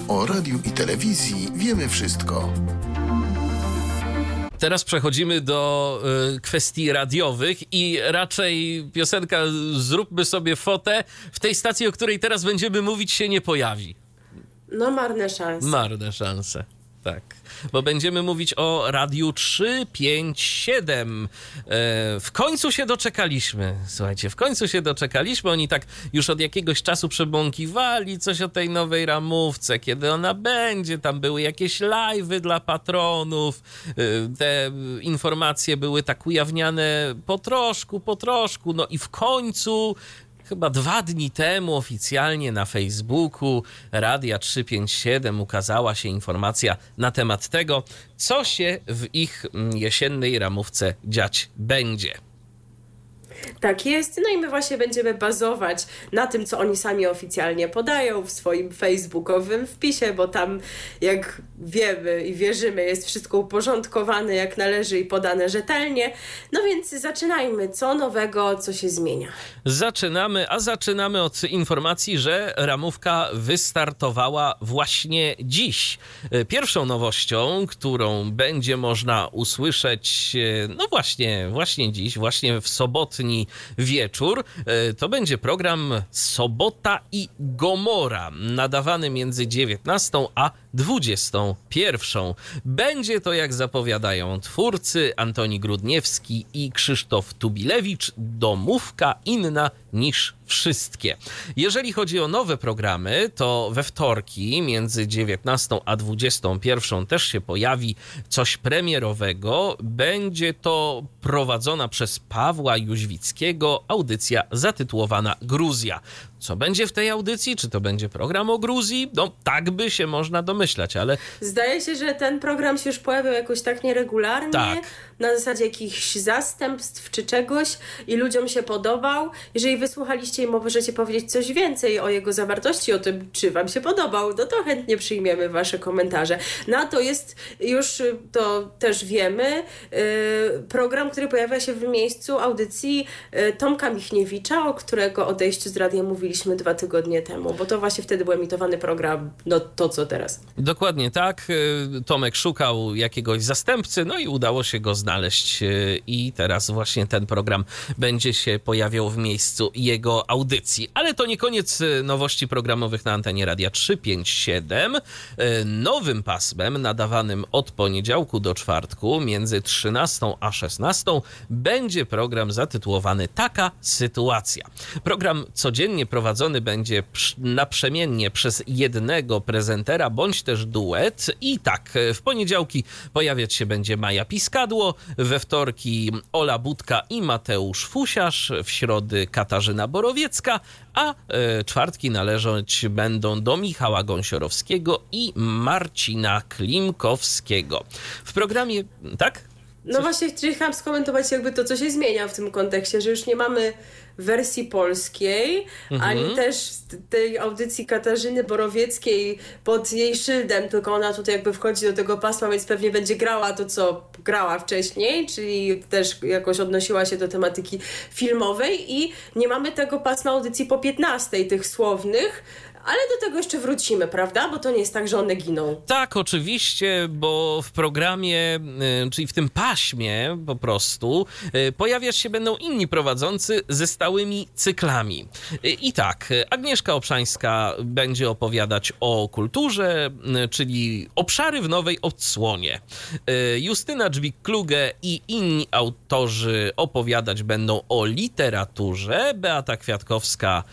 O radiu i telewizji wiemy wszystko. Teraz przechodzimy do y, kwestii radiowych i raczej piosenka Zróbmy sobie fotę w tej stacji, o której teraz będziemy mówić, się nie pojawi. No marne szanse. Marne szanse. Tak. Bo będziemy mówić o Radiu 357. E, w końcu się doczekaliśmy. Słuchajcie, w końcu się doczekaliśmy. Oni tak już od jakiegoś czasu przebąkiwali coś o tej nowej ramówce, kiedy ona będzie. Tam były jakieś live'y dla patronów. E, te informacje były tak ujawniane po troszku, po troszku. No i w końcu chyba dwa dni temu oficjalnie na Facebooku Radia 357 ukazała się informacja na temat tego, co się w ich mm, jesiennej ramówce dziać będzie. Tak jest, no i my właśnie będziemy bazować na tym, co oni sami oficjalnie podają w swoim facebookowym wpisie, bo tam, jak wiemy i wierzymy, jest wszystko uporządkowane jak należy i podane rzetelnie. No więc zaczynajmy, co nowego, co się zmienia. Zaczynamy, a zaczynamy od informacji, że ramówka wystartowała właśnie dziś. Pierwszą nowością, którą będzie można usłyszeć, e, no właśnie, właśnie dziś, właśnie w sobotni wieczór, e, to będzie program Sobota i Gomora, nadawany między 19 a 21. Będzie to, jak zapowiadają twórcy Antoni Grudniewski i Krzysztof Tubilewicz, domówka inna niż wszystkie. Jeżeli chodzi o nowe programy, to we wtorki między 19 a 21 też się pojawi coś premierowego. Będzie to prowadzona przez Pawła Jóźwickiego audycja zatytułowana Gruzja. Co będzie w tej audycji? Czy to będzie program o Gruzji? No, tak by się można domyślać, ale. Zdaje się, że ten program się już pojawiał jakoś tak nieregularnie, Tak. na zasadzie jakichś zastępstw czy czegoś i ludziom się podobał. Jeżeli wysłuchaliście i możecie powiedzieć coś więcej o jego zawartości, o tym, czy wam się podobał, no to chętnie przyjmiemy wasze komentarze. Na to jest już, to też wiemy, y, program, który pojawia się w miejscu audycji y, Tomka Michniewicza, o którego odejściu z radia mówiliśmy dwa tygodnie temu, bo to właśnie wtedy był emitowany program, no to co teraz. Dokładnie tak. Y, Tomek szukał jakiegoś zastępcy, no i udało się go znaleźć. y, I teraz właśnie ten program będzie się pojawiał w miejscu jego audycji. Ale to nie koniec y, nowości programowych na antenie Radia 357. Y, Nowym pasmem nadawanym od poniedziałku do czwartku między 13 a 16 będzie program zatytułowany Taka sytuacja. Program codziennie prowadzony będzie naprzemiennie przez jednego prezentera bądź też duet. I tak, w poniedziałki pojawiać się będzie Maja Piskadło, we wtorki Ola Budka i Mateusz Fusiarz, w środy Katarzyna Borowiecka, a e, czwartki należeć będą do Michała Gąsiorowskiego i Marcina Klimkowskiego. W programie, tak? No właśnie chciałam skomentować jakby to, co się zmienia w tym kontekście, że już nie mamy wersji polskiej, ani też tej audycji Katarzyny Borowieckiej pod jej szyldem, tylko ona tutaj jakby wchodzi do tego pasma, więc pewnie będzie grała to, co grała wcześniej, czyli też jakoś odnosiła się do tematyki filmowej i nie mamy tego pasma audycji po 15, tych słownych, ale do tego jeszcze wrócimy, prawda? Bo to nie jest tak, że one giną. Tak, oczywiście, bo w programie, y, czyli w tym paśmie po prostu, y, pojawiać się będą inni prowadzący ze stałymi cyklami. Y, I tak, Agnieszka Obszańska będzie opowiadać o kulturze, czyli obszary w nowej odsłonie. Justyna Dżbik-Kluge i inni autorzy opowiadać będą o literaturze. Beata Kwiatkowska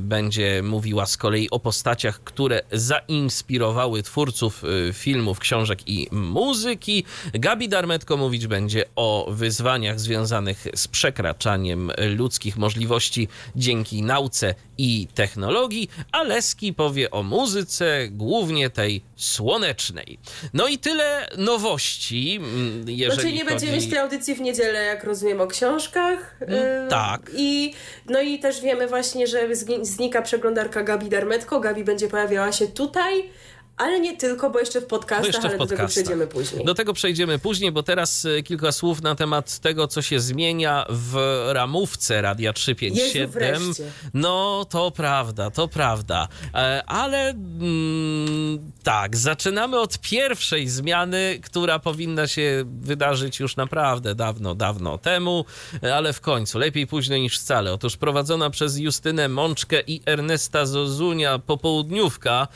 będzie mówiła z kolei o postaciach, które zainspirowały twórców y, filmów, książek i muzyki. Gabi Darmetko mówić będzie o wyzwaniach związanych z przekraczaniem ludzkich możliwości dzięki nauce i technologii, a Leski powie o muzyce, głównie tej słonecznej. No i tyle nowości, mm, jeżeli Znaczy nie będziemy chodzi... mieć tej audycji w niedzielę, jak rozumiem, o książkach. Yy, tak. I, no i też wiemy właśnie, że znika przeglądarka Gabi Darmetko. Gabi będzie pojawiała się tutaj, ale nie tylko, bo jeszcze w podcastach, jeszcze w ale do tego podcastach. przejdziemy później. Do tego przejdziemy później, bo teraz e, kilka słów na temat tego, co się zmienia w ramówce Radia Jezu, 357. wreszcie. No, to prawda, to prawda. E, Ale mm, tak, zaczynamy od pierwszej zmiany, która powinna się wydarzyć już naprawdę dawno, dawno temu, e, ale w końcu, lepiej późno niż wcale. Otóż prowadzona przez Justynę Mączkę i Ernesta Zozunia popołudniówka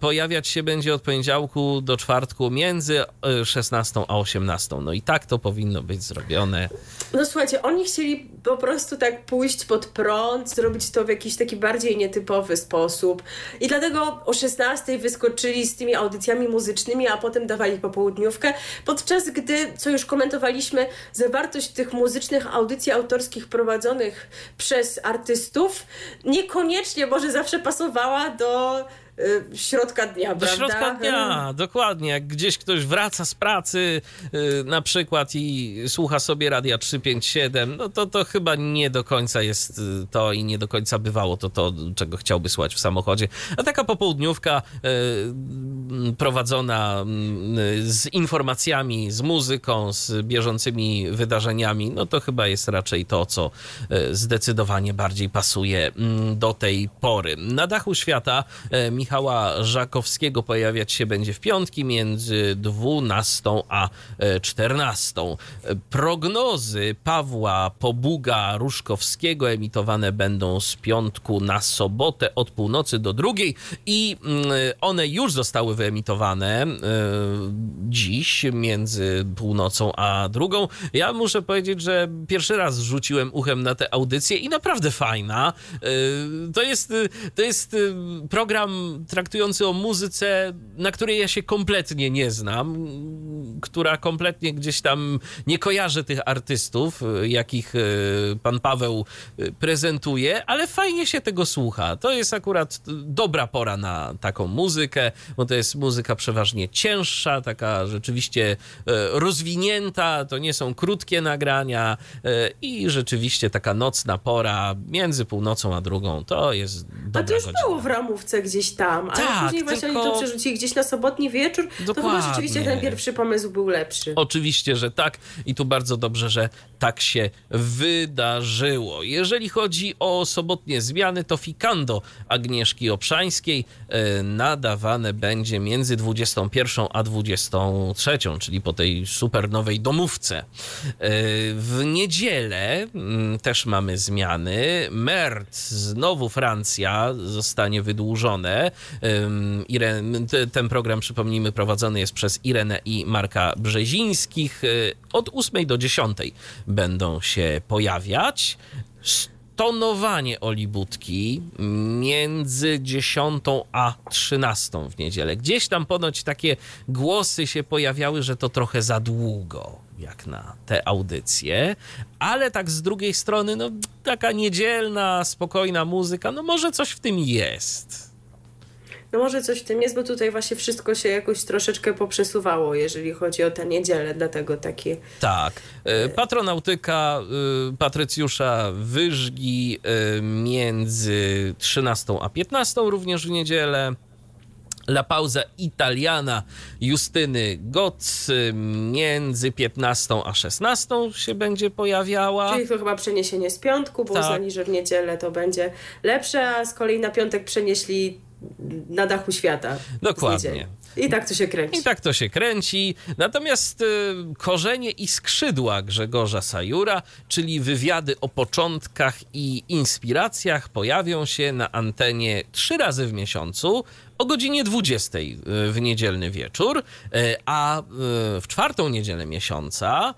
pojawiać się będzie od poniedziałku do czwartku między e, 16 a 18. No i tak to powinno być zrobione. No słuchajcie, oni chcieli po prostu tak pójść pod prąd, zrobić to w jakiś taki bardziej nietypowy sposób. I dlatego o 16 wyskoczyli z tymi audycjami muzycznymi, a potem dawali popołudniówkę. Podczas gdy, co już komentowaliśmy, zawartość tych muzycznych audycji autorskich prowadzonych przez artystów niekoniecznie może zawsze pasowała do środka dnia, Do prawda? środka dnia, dokładnie. Jak gdzieś ktoś wraca z pracy y, na przykład i słucha sobie Radia 357, no to to chyba nie do końca jest y, to i nie do końca bywało to to, czego chciałby słuchać w samochodzie. A taka popołudniówka y, prowadzona z informacjami, z muzyką, z bieżącymi wydarzeniami, no to chyba jest raczej to, co y, zdecydowanie bardziej pasuje mm, do tej pory. Na dachu świata y, Michała Żakowskiego pojawiać się będzie w piątki między 12 a 14. Prognozy Pawła Pobuga Ruszkowskiego emitowane będą z piątku na sobotę od północy do drugiej i mm, one już zostały wyemitowane e, dziś między północą a drugą. Ja muszę powiedzieć, że pierwszy raz rzuciłem uchem na tę audycję i naprawdę fajna. E, to jest, to jest program traktujący o muzyce, na której ja się kompletnie nie znam, która kompletnie gdzieś tam nie kojarzy tych artystów, jakich e, pan Paweł prezentuje, ale fajnie się tego słucha. To jest akurat dobra pora na taką muzykę, bo to jest muzyka przeważnie cięższa, taka rzeczywiście rozwinięta, to nie są krótkie nagrania i rzeczywiście taka nocna pora między północą a drugą, to jest dobra A to już godzina. było w ramówce gdzieś tam, ale Tak, później właśnie tylko- oni to przerzucili gdzieś na sobotni wieczór, to chyba Dokładnie. rzeczywiście ten pierwszy pomysł był lepszy. Oczywiście, że tak i tu bardzo dobrze, że tak się wydarzyło. Jeżeli chodzi o sobotnie zmiany, to Fikando Agnieszki Obszańskiej e, nadawane będzie między 21 a 23, czyli po tej super nowej domówce. E, W niedzielę mm, też mamy zmiany. Mert, znowu Francja, zostanie wydłużone. Ten program, przypomnijmy, prowadzony jest przez Irenę i Marka Brzezińskich. Y, Od 8 do 10 będą się pojawiać. Stonowanie Olibutki między 10 a 13 w niedzielę. Gdzieś tam ponoć takie głosy się pojawiały, że to trochę za długo jak na te audycje, ale tak z drugiej strony, no taka niedzielna, spokojna muzyka, no może coś w tym jest. No może coś w tym jest, bo tutaj właśnie wszystko się jakoś troszeczkę poprzesuwało, jeżeli chodzi o tę niedzielę, dlatego takie... Tak. E, Patronautyka e, Patrycjusza Wyżgi e, między 13 a 15 również w niedzielę. La Pauza Italiana Justyny Goc e, między 15 a 16 się będzie pojawiała. Czyli to chyba przeniesienie z piątku, bo Tak. uznali, że w niedzielę to będzie lepsze, a z kolei na piątek przenieśli na dachu świata. Dokładnie. I tak to się kręci. I tak to się kręci. Natomiast y, korzenie i skrzydła Grzegorza Sajura, czyli wywiady o początkach i inspiracjach, pojawią się na antenie trzy razy w miesiącu o godzinie 20 y, w niedzielny wieczór, y, a y, w czwartą niedzielę miesiąca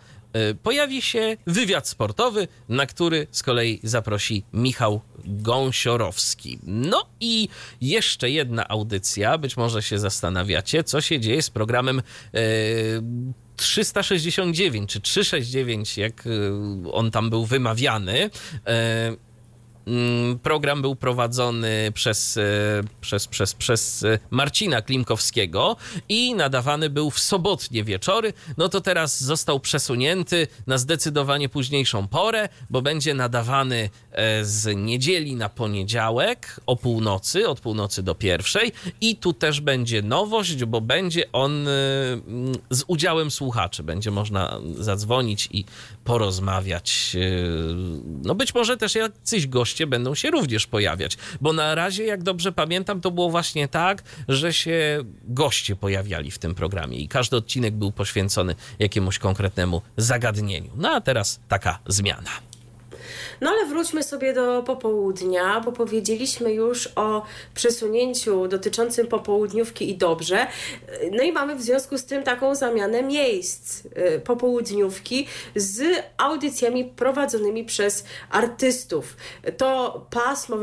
pojawi się wywiad sportowy, na który z kolei zaprosi Michał Gąsiorowski. No i jeszcze jedna audycja, być może się zastanawiacie, co się dzieje z programem e, 369 czy 369, jak e, on tam był wymawiany. Mm, Program był prowadzony przez, e, przez, przez, przez e, Marcina Klimkowskiego i nadawany był w sobotnie wieczory. No to teraz został przesunięty na zdecydowanie późniejszą porę, bo będzie nadawany e, z niedzieli na poniedziałek o północy, od północy do pierwszej. I tu też będzie nowość, bo będzie on z udziałem słuchaczy. Będzie można zadzwonić i porozmawiać. e, No być może też jacyś goście będą się również pojawiać, bo na razie, jak dobrze pamiętam, to było właśnie tak, że się goście pojawiali w tym programie i każdy odcinek był poświęcony jakiemuś konkretnemu zagadnieniu. No a teraz taka zmiana. No ale wróćmy sobie do popołudnia, bo powiedzieliśmy już o przesunięciu dotyczącym popołudniówki i dobrze. No i mamy w związku z tym taką zamianę miejsc y, popołudniówki z audycjami prowadzonymi przez artystów. To pasmo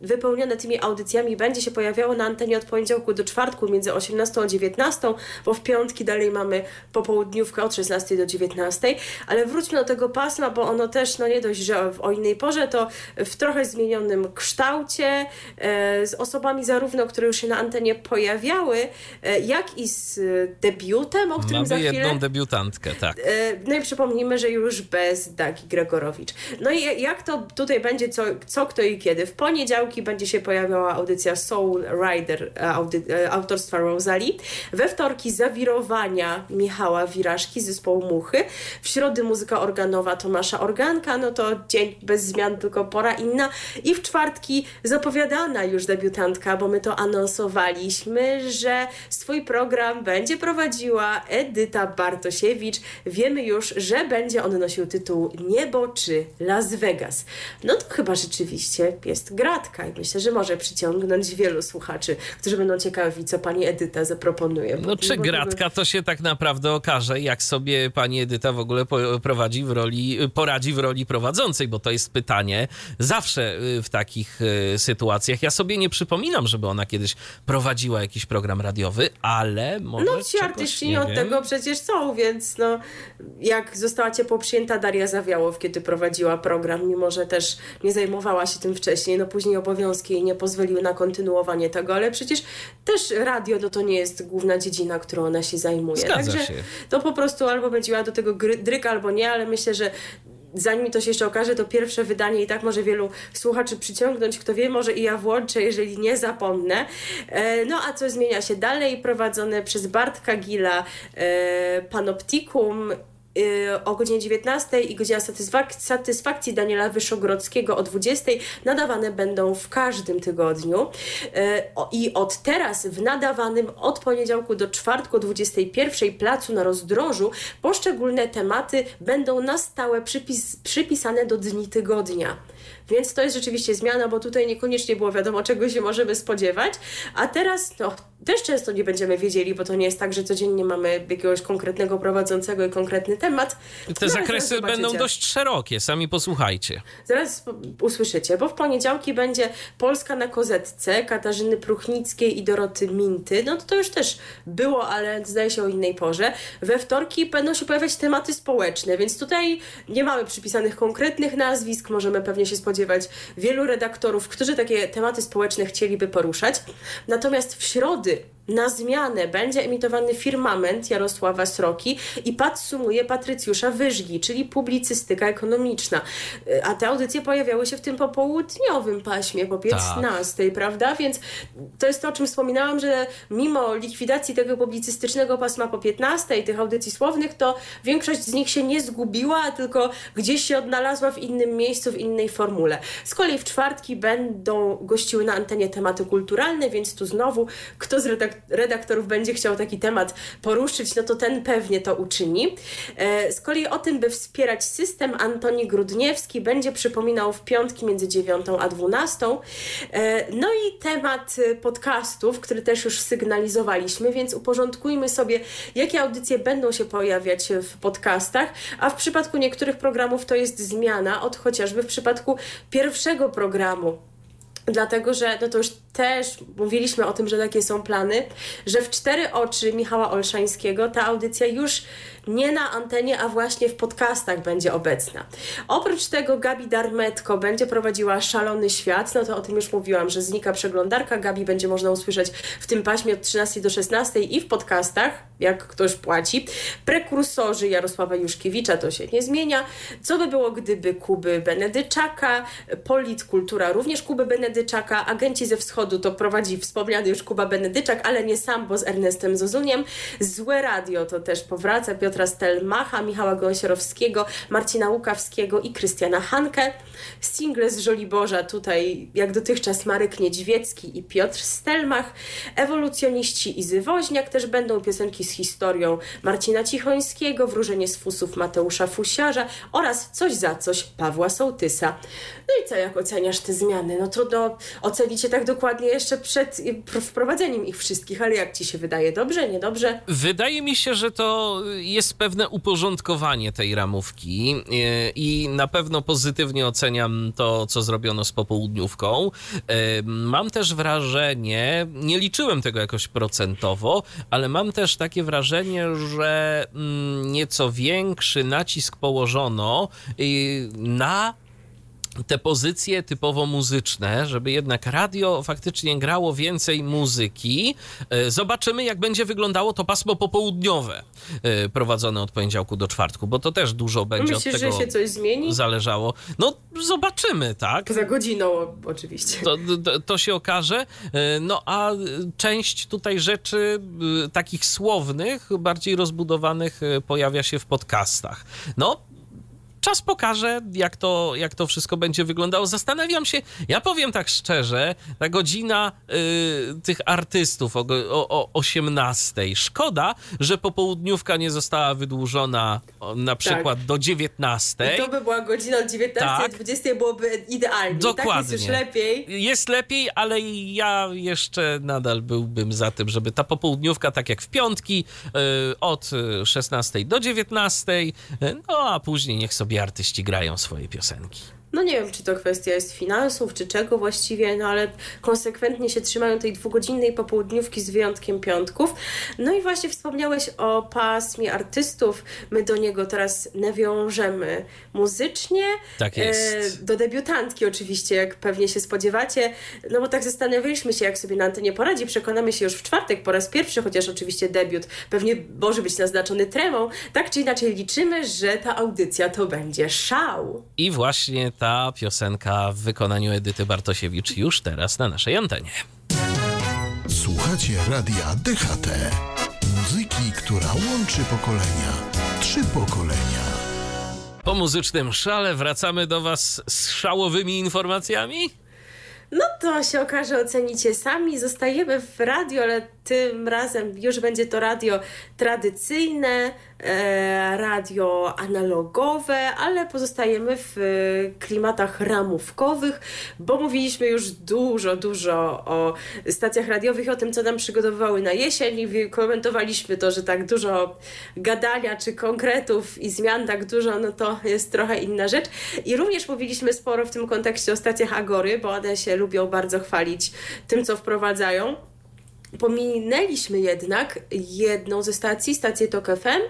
wypełnione tymi audycjami będzie się pojawiało na antenie od poniedziałku do czwartku między 18 a 19, bo w piątki dalej mamy popołudniówkę od 16 do 19, ale wróćmy do tego pasma, bo ono też, no nie dość, że w, o innej porze, to w trochę zmienionym kształcie, e, z osobami zarówno, które już się na antenie pojawiały, e, jak i z debiutem, o którym za Mamy chwilę... jedną debiutantkę, tak. E, No i przypomnijmy, że już bez Dagi Gregorowicz. No i jak to tutaj będzie, co, co kto i kiedy? W poniedziałki będzie się pojawiała audycja Soul Rider audy, autorstwa Rosalie. We wtorki zawirowania Michała Wiraszki z zespołu Muchy. W środy muzyka organowa Tomasza Organka. No to co bez zmian, tylko pora inna. I w czwartki zapowiadana już debiutantka, bo my to anonsowaliśmy, że swój program będzie prowadziła Edyta Bartosiewicz. Wiemy już, że będzie on nosił tytuł Niebo czy Las Vegas. No to chyba rzeczywiście jest gratka i myślę, że może przyciągnąć wielu słuchaczy, którzy będą ciekawi, co pani Edyta zaproponuje. No czy gratka to się tak naprawdę okaże, jak sobie pani Edyta w ogóle prowadzi w roli, poradzi w roli prowadzącej, bo to jest pytanie zawsze y, w takich y, sytuacjach. Ja sobie nie przypominam, żeby ona kiedyś prowadziła jakiś program radiowy, ale może No ci artyści nie od tego przecież są, więc no jak została ciepło przyjęta Daria Zawiałow, kiedy prowadziła program, mimo że też nie zajmowała się tym wcześniej, no później obowiązki jej nie pozwoliły na kontynuowanie tego, ale przecież też radio no to nie jest główna dziedzina, którą ona się zajmuje. Zgadza Także się. to po prostu albo będzie miała do tego dryk, albo nie, ale myślę, że zanim to się jeszcze okaże, to pierwsze wydanie i tak może wielu słuchaczy przyciągnąć. Kto wie, może i ja włączę, jeżeli nie zapomnę. E, no a co zmienia się dalej? Prowadzone przez Bartka Gila e, Panoptikum o godzinie 19 i godzina satysfak satysfakcji Daniela Wyszogrodzkiego o 20 nadawane będą w każdym tygodniu. Y, I od teraz w nadawanym od poniedziałku do czwartku o 21 placu na rozdrożu poszczególne tematy będą na stałe przypis przypisane do dni tygodnia. Więc to jest rzeczywiście zmiana, bo tutaj niekoniecznie było wiadomo, czego się możemy spodziewać. A teraz, no, też często nie będziemy wiedzieli, bo to nie jest tak, że codziennie mamy jakiegoś konkretnego prowadzącego i konkretny temat. Te zakresy będą dość szerokie, sami posłuchajcie. Zaraz usłyszycie, bo w poniedziałki będzie Polska na kozetce Katarzyny Pruchnickiej i Doroty Minty. No to, to już też było, ale zdaje się o innej porze. We wtorki będą się pojawiać tematy społeczne, więc tutaj nie mamy przypisanych konkretnych nazwisk, możemy pewnie się spodziewać wielu redaktorów, którzy takie tematy społeczne chcieliby poruszać. Natomiast w środy na zmianę będzie emitowany firmament Jarosława Sroki i podsumuje Patrycjusza Wyżgi, czyli publicystyka ekonomiczna. A te audycje pojawiały się w tym popołudniowym paśmie, po 15, tak. prawda? Więc to jest to, o czym wspominałam, że mimo likwidacji tego publicystycznego pasma po 15 tych audycji słownych, to większość z nich się nie zgubiła, tylko gdzieś się odnalazła w innym miejscu, w innej formule. Z kolei w czwartki będą gościły na antenie tematy kulturalne, więc tu znowu kto z redaktorów redaktorów będzie chciał taki temat poruszyć, no to ten pewnie to uczyni. E, z kolei o tym, by wspierać system, Antoni Grudniewski będzie przypominał w piątki między 9 a 12. E, no i temat podcastów, który też już sygnalizowaliśmy, więc uporządkujmy sobie, jakie audycje będą się pojawiać w podcastach, a w przypadku niektórych programów to jest zmiana od chociażby w przypadku pierwszego programu Dlatego, że no to już też mówiliśmy o tym, że takie są plany, że w cztery oczy Michała Olszańskiego ta audycja już nie na antenie, a właśnie w podcastach będzie obecna. Oprócz tego Gabi Darmetko będzie prowadziła Szalony Świat, no to o tym już mówiłam, że znika przeglądarka. Gabi będzie można usłyszeć w tym paśmie od 13 do 16 i w podcastach, jak ktoś płaci. Prekursorzy Jarosława Juszkiewicza, to się nie zmienia. Co by było, gdyby Kuby Benedyczaka, Polit Kultura również Kuby Benedyczaka, Agenci ze Wschodu to prowadzi wspomniany już Kuba Benedyczak, ale nie sam, bo z Ernestem Zozuniem. Złe Radio to też powraca Piotr Piotra Stelmacha, Michała Gąsiorowskiego, Marcina Łukawskiego i Krystiana Hankę. Single z Żoliborza tutaj jak dotychczas Marek Niedźwiecki i Piotr Stelmach. Ewolucjoniści Izy Woźniak też będą piosenki z historią Marcina Cichońskiego, Wróżenie z fusów Mateusza Fusiarza oraz Coś za coś Pawła Sołtysa. No i co, jak oceniasz te zmiany? No trudno ocenić je tak dokładnie jeszcze przed wprowadzeniem ich wszystkich, ale jak ci się wydaje? Dobrze, niedobrze? Wydaje mi się, że to jest pewne uporządkowanie tej ramówki e, i na pewno pozytywnie oceniam to, co zrobiono z popołudniówką. E, mam też wrażenie, nie liczyłem tego jakoś procentowo, ale mam też takie wrażenie, że mm, nieco większy nacisk położono y, na te pozycje typowo muzyczne, żeby jednak radio faktycznie grało więcej muzyki. E, zobaczymy, jak będzie wyglądało to pasmo popołudniowe e, prowadzone od poniedziałku do czwartku, bo to też dużo będzie Myślisz, od tego że się coś zmieni? zależało. No, zobaczymy, tak? Za godziną oczywiście. To, to, to się okaże. E, no, a część tutaj rzeczy takich słownych, bardziej rozbudowanych pojawia się w podcastach. No, czas pokaże, jak to, jak to wszystko będzie wyglądało. Zastanawiam się, ja powiem tak szczerze, ta godzina y, tych artystów o, o, o 18. Szkoda, że popołudniówka nie została wydłużona na przykład do 19. I to by była godzina od 19 Tak. do 20 byłoby idealnie. Dokładnie. Tak jest już lepiej. Jest lepiej, ale ja jeszcze nadal byłbym za tym, żeby ta popołudniówka, tak jak w piątki, y, od y, 16 do 19, y, no a później niech sobie artyści grają swoje piosenki. No nie wiem, czy to kwestia jest finansów, czy czego właściwie, no ale konsekwentnie się trzymają tej dwugodzinnej popołudniówki z wyjątkiem piątków. No i właśnie wspomniałeś o pasmie artystów. My do niego teraz nawiążemy muzycznie. Tak jest. E, do debiutantki oczywiście, jak pewnie się spodziewacie. No bo tak zastanawialiśmy się, jak sobie na antenie poradzi. Przekonamy się już w czwartek po raz pierwszy, chociaż oczywiście debiut pewnie może być naznaczony tremą. Tak czy inaczej liczymy, że ta audycja to będzie szał. I właśnie ta piosenka w wykonaniu Edyty Bartosiewicz już teraz na naszej antenie. Słuchacie radia DHT. Muzyki, która łączy pokolenia. Trzy pokolenia. Po muzycznym szale wracamy do Was z szałowymi informacjami. No to się okaże, ocenicie sami. Zostajemy w radio, ale tym razem już będzie to radio tradycyjne, radio analogowe, ale pozostajemy w e, klimatach ramówkowych, bo mówiliśmy już dużo, dużo o stacjach radiowych o tym, co nam przygotowywały na jesień i komentowaliśmy to, że tak dużo gadania czy konkretów i zmian tak dużo, no to jest trochę inna rzecz. I również mówiliśmy sporo w tym kontekście o stacjach Agory, bo one się lubią bardzo chwalić tym, co wprowadzają. Pominęliśmy jednak jedną ze stacji, stację TOK FM,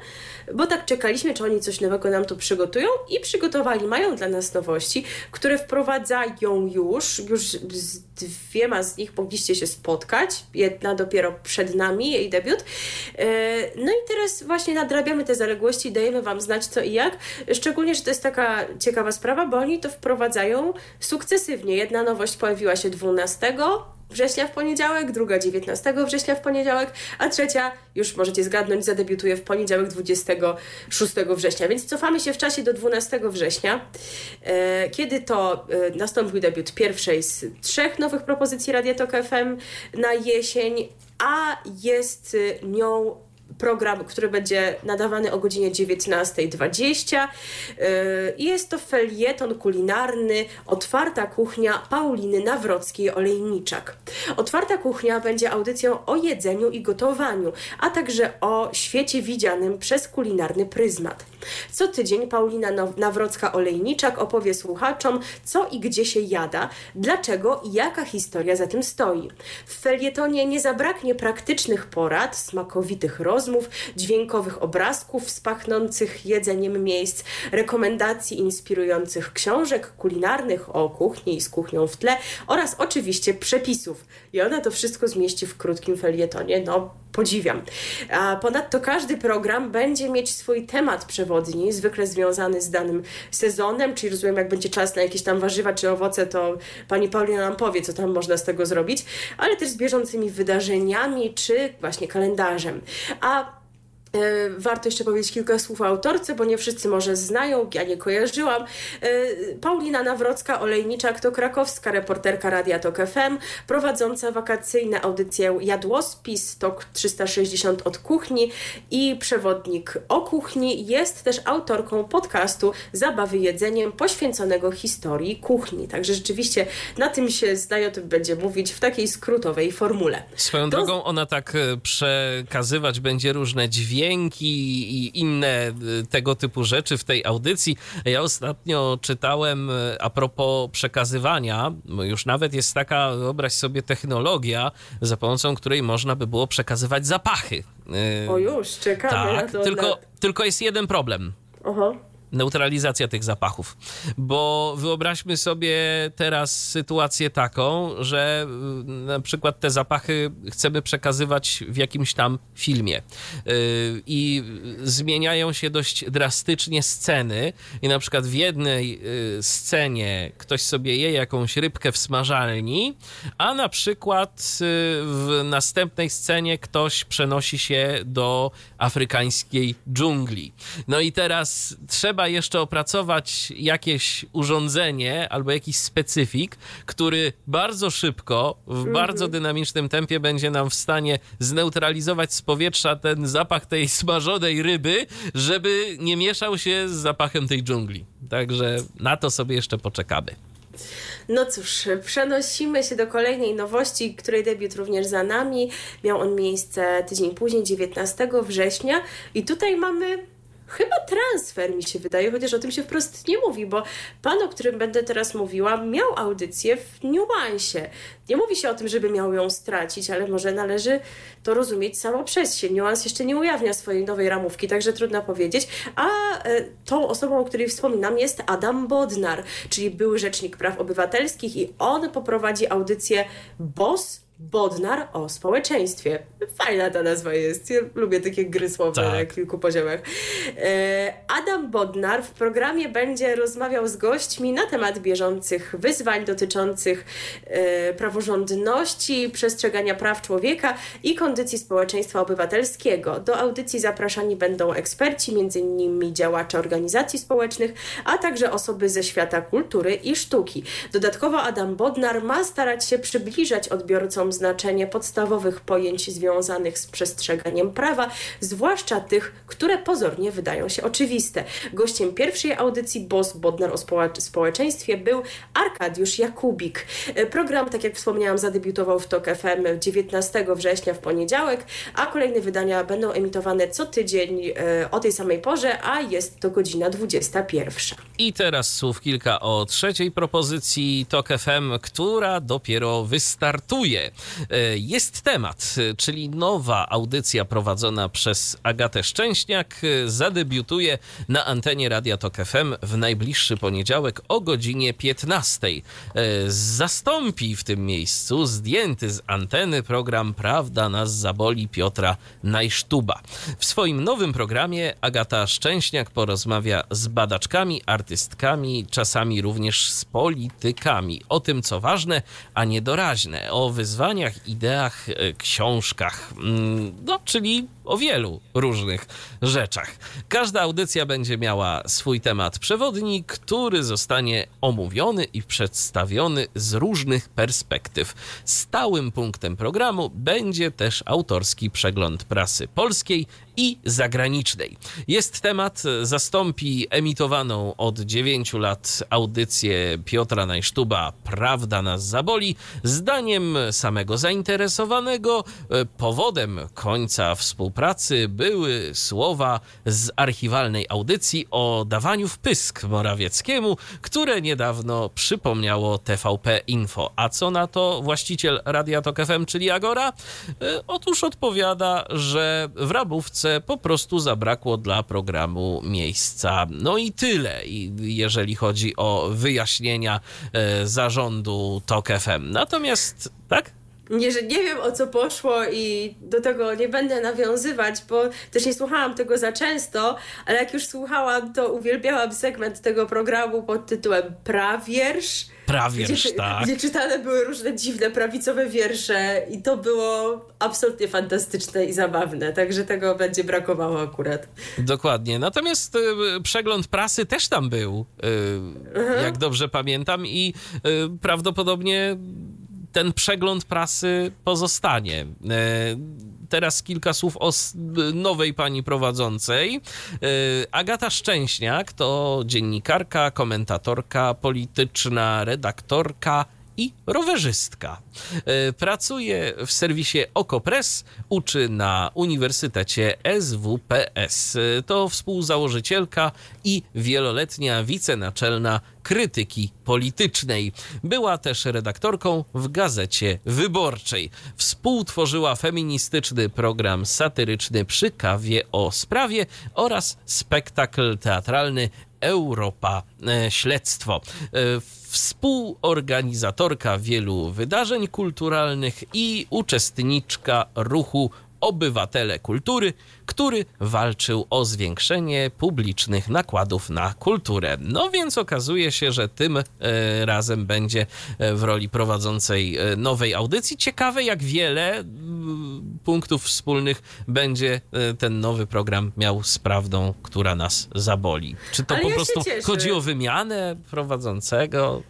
bo tak czekaliśmy, czy oni coś nowego nam tu przygotują i przygotowali, mają dla nas nowości, które wprowadzają już, już z dwiema z nich mogliście się spotkać, jedna dopiero przed nami, jej debiut. E, No i teraz właśnie nadrabiamy te zaległości, dajemy Wam znać co i jak, szczególnie, że to jest taka ciekawa sprawa, bo oni to wprowadzają sukcesywnie. Jedna nowość pojawiła się 12 września w poniedziałek, druga 19 września w poniedziałek, a trzecia, już możecie zgadnąć, zadebiutuje w poniedziałek 26 września. Więc cofamy się w czasie do 12 września, e, kiedy to e, nastąpił debiut pierwszej z trzech nowych propozycji Radia Tok FM na jesień, a jest e, nią program, który będzie nadawany o godzinie 19.20. Yy, Jest to felieton kulinarny Otwarta Kuchnia Pauliny Nawrockiej-Olejniczak. Otwarta Kuchnia będzie audycją o jedzeniu i gotowaniu, a także o świecie widzianym przez kulinarny pryzmat. Co tydzień Paulina Nawrocka-Olejniczak opowie słuchaczom, co i gdzie się jada, dlaczego i jaka historia za tym stoi. W felietonie nie zabraknie praktycznych porad, smakowitych rozmów, dźwiękowych obrazków spachnących jedzeniem miejsc, rekomendacji inspirujących książek kulinarnych o kuchni i z kuchnią w tle oraz oczywiście przepisów. I ona to wszystko zmieści w krótkim felietonie. No, podziwiam. A ponadto każdy program będzie mieć swój temat przewodni, zwykle związany z danym sezonem, czyli rozumiem, jak będzie czas na jakieś tam warzywa czy owoce, to pani Paulina nam powie, co tam można z tego zrobić, ale też z bieżącymi wydarzeniami czy właśnie kalendarzem. A Warto jeszcze powiedzieć kilka słów o autorce, bo nie wszyscy może znają, ja nie kojarzyłam. E, Paulina Nawrocka-Olejniczak to krakowska reporterka Radia Tok FM, prowadząca wakacyjne audycję Jadłospis, Tok 360 od kuchni i przewodnik o kuchni. Jest też autorką podcastu Zabawy jedzeniem poświęconego historii kuchni. Także rzeczywiście na tym się zdaje, o tym będzie mówić w takiej skrótowej formule. Swoją To- drogą ona tak e, przekazywać będzie różne dźwięki i inne e, tego typu rzeczy w tej audycji. Ja ostatnio czytałem e, a propos przekazywania, już nawet jest taka, wyobraź sobie, technologia, za pomocą której można by było przekazywać zapachy. E, O już, czekamy tak, tylko, tylko jest jeden problem Oho. Neutralizacja tych zapachów. Bo wyobraźmy sobie teraz sytuację taką, że y, na przykład te zapachy chcemy przekazywać w jakimś tam filmie Y, i zmieniają się dość drastycznie sceny i na przykład w jednej y, scenie ktoś sobie je jakąś rybkę w smażalni, a na przykład w następnej scenie ktoś przenosi się do afrykańskiej dżungli. No i teraz trzeba trzeba jeszcze opracować jakieś urządzenie albo jakiś specyfik, który bardzo szybko, w bardzo dynamicznym tempie będzie nam w stanie zneutralizować z powietrza ten zapach tej smażonej ryby, żeby nie mieszał się z zapachem tej dżungli. Także na to sobie jeszcze poczekamy. No cóż, przenosimy się do kolejnej nowości, której debiut również za nami. Miał on miejsce tydzień później, 19 września. I tutaj mamy chyba transfer, mi się wydaje, chociaż o tym się wprost nie mówi, bo pan, o którym będę teraz mówiła, miał audycję w niuansie. Nie mówi się o tym, żeby miał ją stracić, ale może należy to rozumieć samo przez się. Niuans jeszcze nie ujawnia swojej nowej ramówki, także trudno powiedzieć. A e, tą osobą, o której wspominam, jest Adam Bodnar, czyli były rzecznik praw obywatelskich i on poprowadzi audycję BOS Bodnar o społeczeństwie. Fajna ta nazwa jest. Ja lubię takie gry słowne Tak. na kilku poziomach. E, Adam Bodnar w programie będzie rozmawiał z gośćmi na temat bieżących wyzwań dotyczących e, praworządności, przestrzegania praw człowieka i kondycji społeczeństwa obywatelskiego. Do audycji zapraszani będą eksperci, m.in. działacze organizacji społecznych, a także osoby ze świata kultury i sztuki. Dodatkowo Adam Bodnar ma starać się przybliżać odbiorcom znaczenie podstawowych pojęć związanych z przestrzeganiem prawa, zwłaszcza tych, które pozornie wydają się oczywiste. Gościem pierwszej audycji Boss Bodnar o społecz- społeczeństwie był Arkadiusz Jakubik. Program, tak jak wspomniałam, zadebiutował w TOK FM 19 września w poniedziałek, a kolejne wydania będą emitowane co tydzień e, o tej samej porze, a jest to godzina 21. I teraz słów kilka o trzeciej propozycji TOK FM, która dopiero wystartuje. E, Jest temat, e, czyli nowa audycja prowadzona przez Agatę Szczęśniak e, zadebiutuje na antenie Radia TOK FM w najbliższy poniedziałek o godzinie 15. E, Zastąpi w tym miejscu zdjęty z anteny program Prawda nas zaboli Piotra Najsztuba. W swoim nowym programie Agata Szczęśniak porozmawia z badaczkami, artystkami, czasami również z politykami o tym, co ważne, a niedoraźne, o wyzwaniach, ideach, e, książkach, mm, no, czyli o wielu różnych rzeczach. Każda audycja będzie miała swój temat przewodni, który zostanie omówiony i przedstawiony z różnych perspektyw. Stałym punktem programu będzie też autorski przegląd prasy polskiej i zagranicznej. Jest temat, zastąpi emitowaną od 9 lat audycję Piotra Najsztuba Prawda nas zaboli. Zdaniem samego zainteresowanego e, powodem końca współpracy były słowa z archiwalnej audycji o dawaniu w pysk Morawieckiemu, które niedawno przypomniało TVP Info. A co na to właściciel Radia Tok FM, czyli Agora? E, Otóż odpowiada, że w Rabówce po prostu zabrakło dla programu miejsca. No i tyle, jeżeli chodzi o wyjaśnienia e, zarządu Tok FM. Natomiast, tak? Nie, że nie wiem o co poszło i do tego nie będę nawiązywać, bo też nie słuchałam tego za często, ale jak już słuchałam, to uwielbiałam segment tego programu pod tytułem Prawiersz. Prawierz, gdzie, tak. gdzie czytane były różne dziwne prawicowe wiersze i to było absolutnie fantastyczne i zabawne, także tego będzie brakowało akurat. Dokładnie. Natomiast y, przegląd prasy też tam był, y, jak dobrze pamiętam, i y, prawdopodobnie ten przegląd prasy pozostanie. Teraz kilka słów o nowej pani prowadzącej. Y, Agata Szczęśniak to dziennikarka, komentatorka polityczna, redaktorka i rowerzystka. E, Pracuje w serwisie Okopres, uczy na Uniwersytecie SWPS. E, To współzałożycielka i wieloletnia wicenaczelna krytyki politycznej. Była też redaktorką w Gazecie Wyborczej. Współtworzyła feministyczny program satyryczny przy kawie o sprawie oraz spektakl teatralny Europa e, Śledztwo. E, Współorganizatorka wielu wydarzeń kulturalnych i uczestniczka ruchu Obywatele Kultury, który walczył o zwiększenie publicznych nakładów na kulturę. No więc okazuje się, że tym e, razem będzie e, w roli prowadzącej e, nowej audycji. Ciekawe, jak wiele punktów wspólnych będzie ten nowy program miał z prawdą, która nas zaboli. Czy to Ale po ja prostu chodzi o wymianę prowadzącego?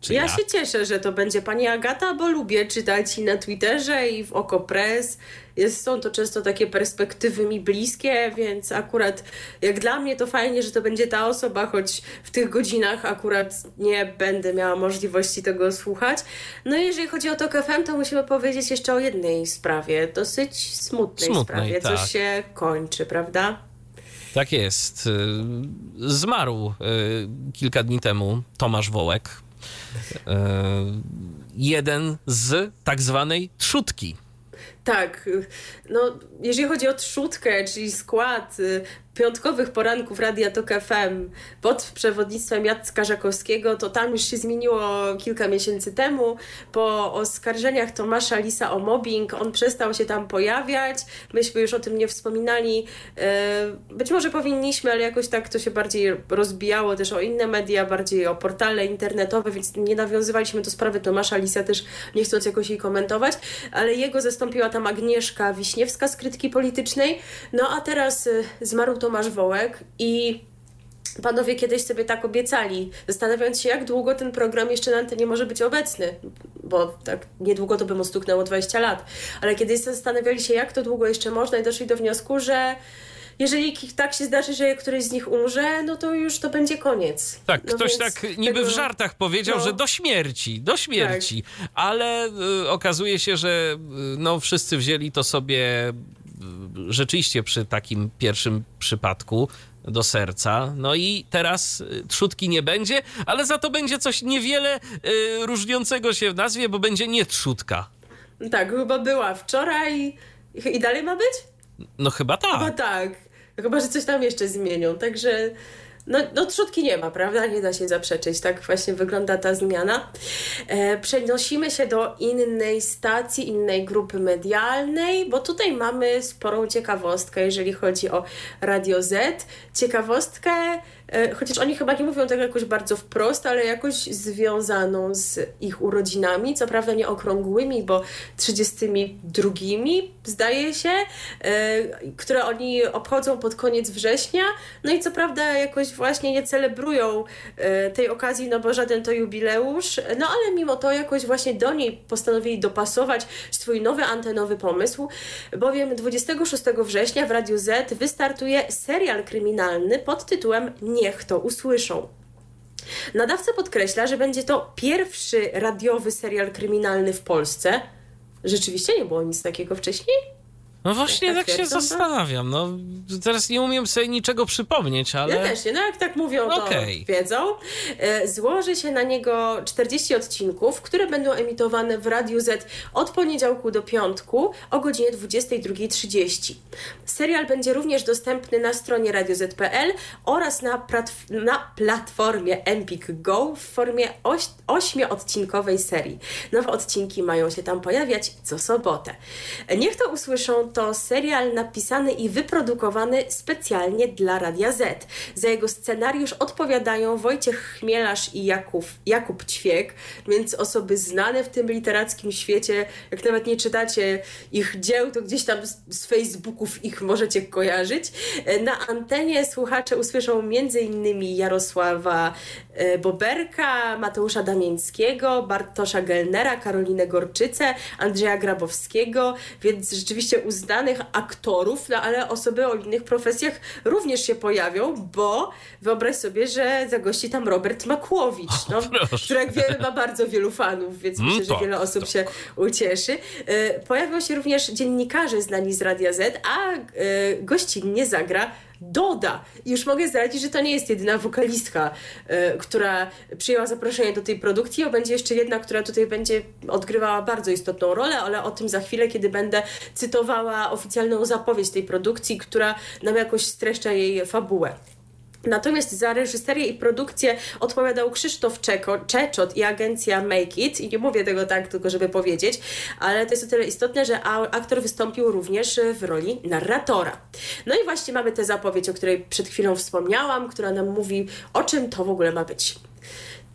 Czy Ja jak? się cieszę, że to będzie pani Agata, bo lubię czytać i na Twitterze, i w Okopres. Jest, są to często takie perspektywy mi bliskie, więc akurat jak dla mnie to fajnie, że to będzie ta osoba, choć w tych godzinach akurat nie będę miała możliwości tego słuchać. No i jeżeli chodzi o TOK FM, to musimy powiedzieć jeszcze o jednej sprawie, dosyć smutnej, Smutnej, sprawie. tak. Coś się kończy, prawda? Tak jest. Y, Zmarł y, kilka dni temu Tomasz Wołek. Y, Jeden z tak zwanej trzutki. Tak, no jeżeli chodzi o trzutkę, czyli skład y, piątkowych poranków Radia Tok FM pod przewodnictwem Jacka Żakowskiego, to tam już się zmieniło kilka miesięcy temu. Po oskarżeniach Tomasza Lisa o mobbing, on przestał się tam pojawiać. Myśmy już o tym nie wspominali. Y, Być może powinniśmy, ale jakoś tak to się bardziej rozbijało też o inne media, bardziej o portale internetowe, więc nie nawiązywaliśmy do sprawy Tomasza Lisa też nie chcąc jakoś jej komentować, ale jego zastąpiła tam Agnieszka Wiśniewska z krytyki politycznej. No a teraz y, zmarł Tomasz Wołek i panowie kiedyś sobie tak obiecali, zastanawiając się, jak długo ten program jeszcze na antenie może być obecny, bo tak niedługo to by mu stuknęło 20 lat, ale kiedyś zastanawiali się, jak to długo jeszcze można i doszli do wniosku, że jeżeli tak się zdarzy, że któryś z nich umrze, no to już to będzie koniec. Tak, no ktoś tak niby tego- w żartach powiedział, no. że do śmierci, do śmierci, ale y, okazuje się, że y, no, wszyscy wzięli to sobie rzeczywiście przy takim pierwszym przypadku do serca. No i teraz y, trzutki nie będzie, ale za to będzie coś niewiele y, różniącego się w nazwie, bo będzie nie trzutka. Tak, chyba była wczoraj i dalej ma być? No chyba Chyba tak. tak. Chyba, że coś tam jeszcze zmienią. Także no, no trzutki nie ma, prawda? Nie da się zaprzeczyć. Tak właśnie wygląda ta zmiana. E, przenosimy się do innej stacji, innej grupy medialnej, bo tutaj mamy sporą ciekawostkę, jeżeli chodzi o Radio Z. Ciekawostkę, chociaż oni chyba nie mówią tego jakoś bardzo wprost, ale jakoś związaną z ich urodzinami. Co prawda nie okrągłymi, bo 32 zdaje się, e, które oni obchodzą pod koniec września. No i co prawda jakoś właśnie nie celebrują e, tej okazji, no bo żaden to jubileusz, no ale mimo to jakoś właśnie do niej postanowili dopasować swój nowy antenowy pomysł, bowiem 26 września w Radiu Z wystartuje serial kryminalny pod tytułem Niech to usłyszą. Nadawca podkreśla, że będzie to pierwszy radiowy serial kryminalny w Polsce. Rzeczywiście nie było nic takiego wcześniej? No właśnie tak tak się twierdzą, to? zastanawiam. No, teraz nie umiem sobie niczego przypomnieć, ale... Ja też nie, no jak tak mówią, to Okej. wiedzą. E, Złoży się na niego 40 odcinków, które będą emitowane w Radiu Z od poniedziałku do piątku o godzinie 22.30. Serial będzie również dostępny na stronie radioz.pl oraz na, na platformie Empik Go w formie oś- ośmioodcinkowej serii. Nowe odcinki mają się tam pojawiać co sobotę. Niech to usłyszą to serial napisany i wyprodukowany specjalnie dla Radia Z. Za jego scenariusz odpowiadają Wojciech Chmielarz i Jakub, Jakub Ćwiek, więc osoby znane w tym literackim świecie. Jak nawet nie czytacie ich dzieł, to gdzieś tam z, Facebooków ich możecie kojarzyć. E, Na antenie słuchacze usłyszą m.in. Jarosława e, Boberka, Mateusza Damińskiego, Bartosza Gelnera, Karolinę Gorczycę, Andrzeja Grabowskiego, więc rzeczywiście uznanych aktorów, no ale osoby o innych profesjach również się pojawią, bo wyobraź sobie, że zagości tam Robert Makłowicz, no, proszę. który jak wiemy ma bardzo wielu fanów, więc Mm, myślę, że tak, wiele osób się ucieszy. E, Pojawią się również dziennikarze znani z Radia Z, a e, gościnnie zagra Doda. I już mogę zdradzić, że to nie jest jedyna wokalistka, e, która przyjęła zaproszenie do tej produkcji, a będzie jeszcze jedna, która tutaj będzie odgrywała bardzo istotną rolę, ale o tym za chwilę, kiedy będę cytowała oficjalną zapowiedź tej produkcji, która nam jakoś streszcza jej fabułę. Natomiast za reżyserię i produkcję odpowiadał Krzysztof Czeko, Czeczot i agencja Make It. I nie mówię tego tak tylko, żeby powiedzieć, ale to jest o tyle istotne, że aktor wystąpił również w roli narratora. No i właśnie mamy tę zapowiedź, o której przed chwilą wspomniałam, która nam mówi, o czym to w ogóle ma być.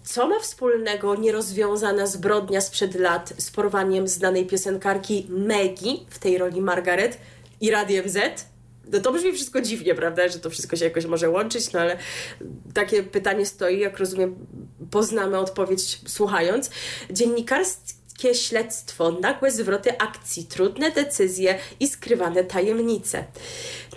Co ma wspólnego nierozwiązana zbrodnia sprzed lat z porwaniem znanej piosenkarki Maggie w tej roli Margaret i Radiem Z? No to brzmi wszystko dziwnie, prawda, że to wszystko się jakoś może łączyć, no ale takie pytanie stoi, jak rozumiem, poznamy odpowiedź słuchając. Dziennikarskie śledztwo, nagłe zwroty akcji, trudne decyzje i skrywane tajemnice.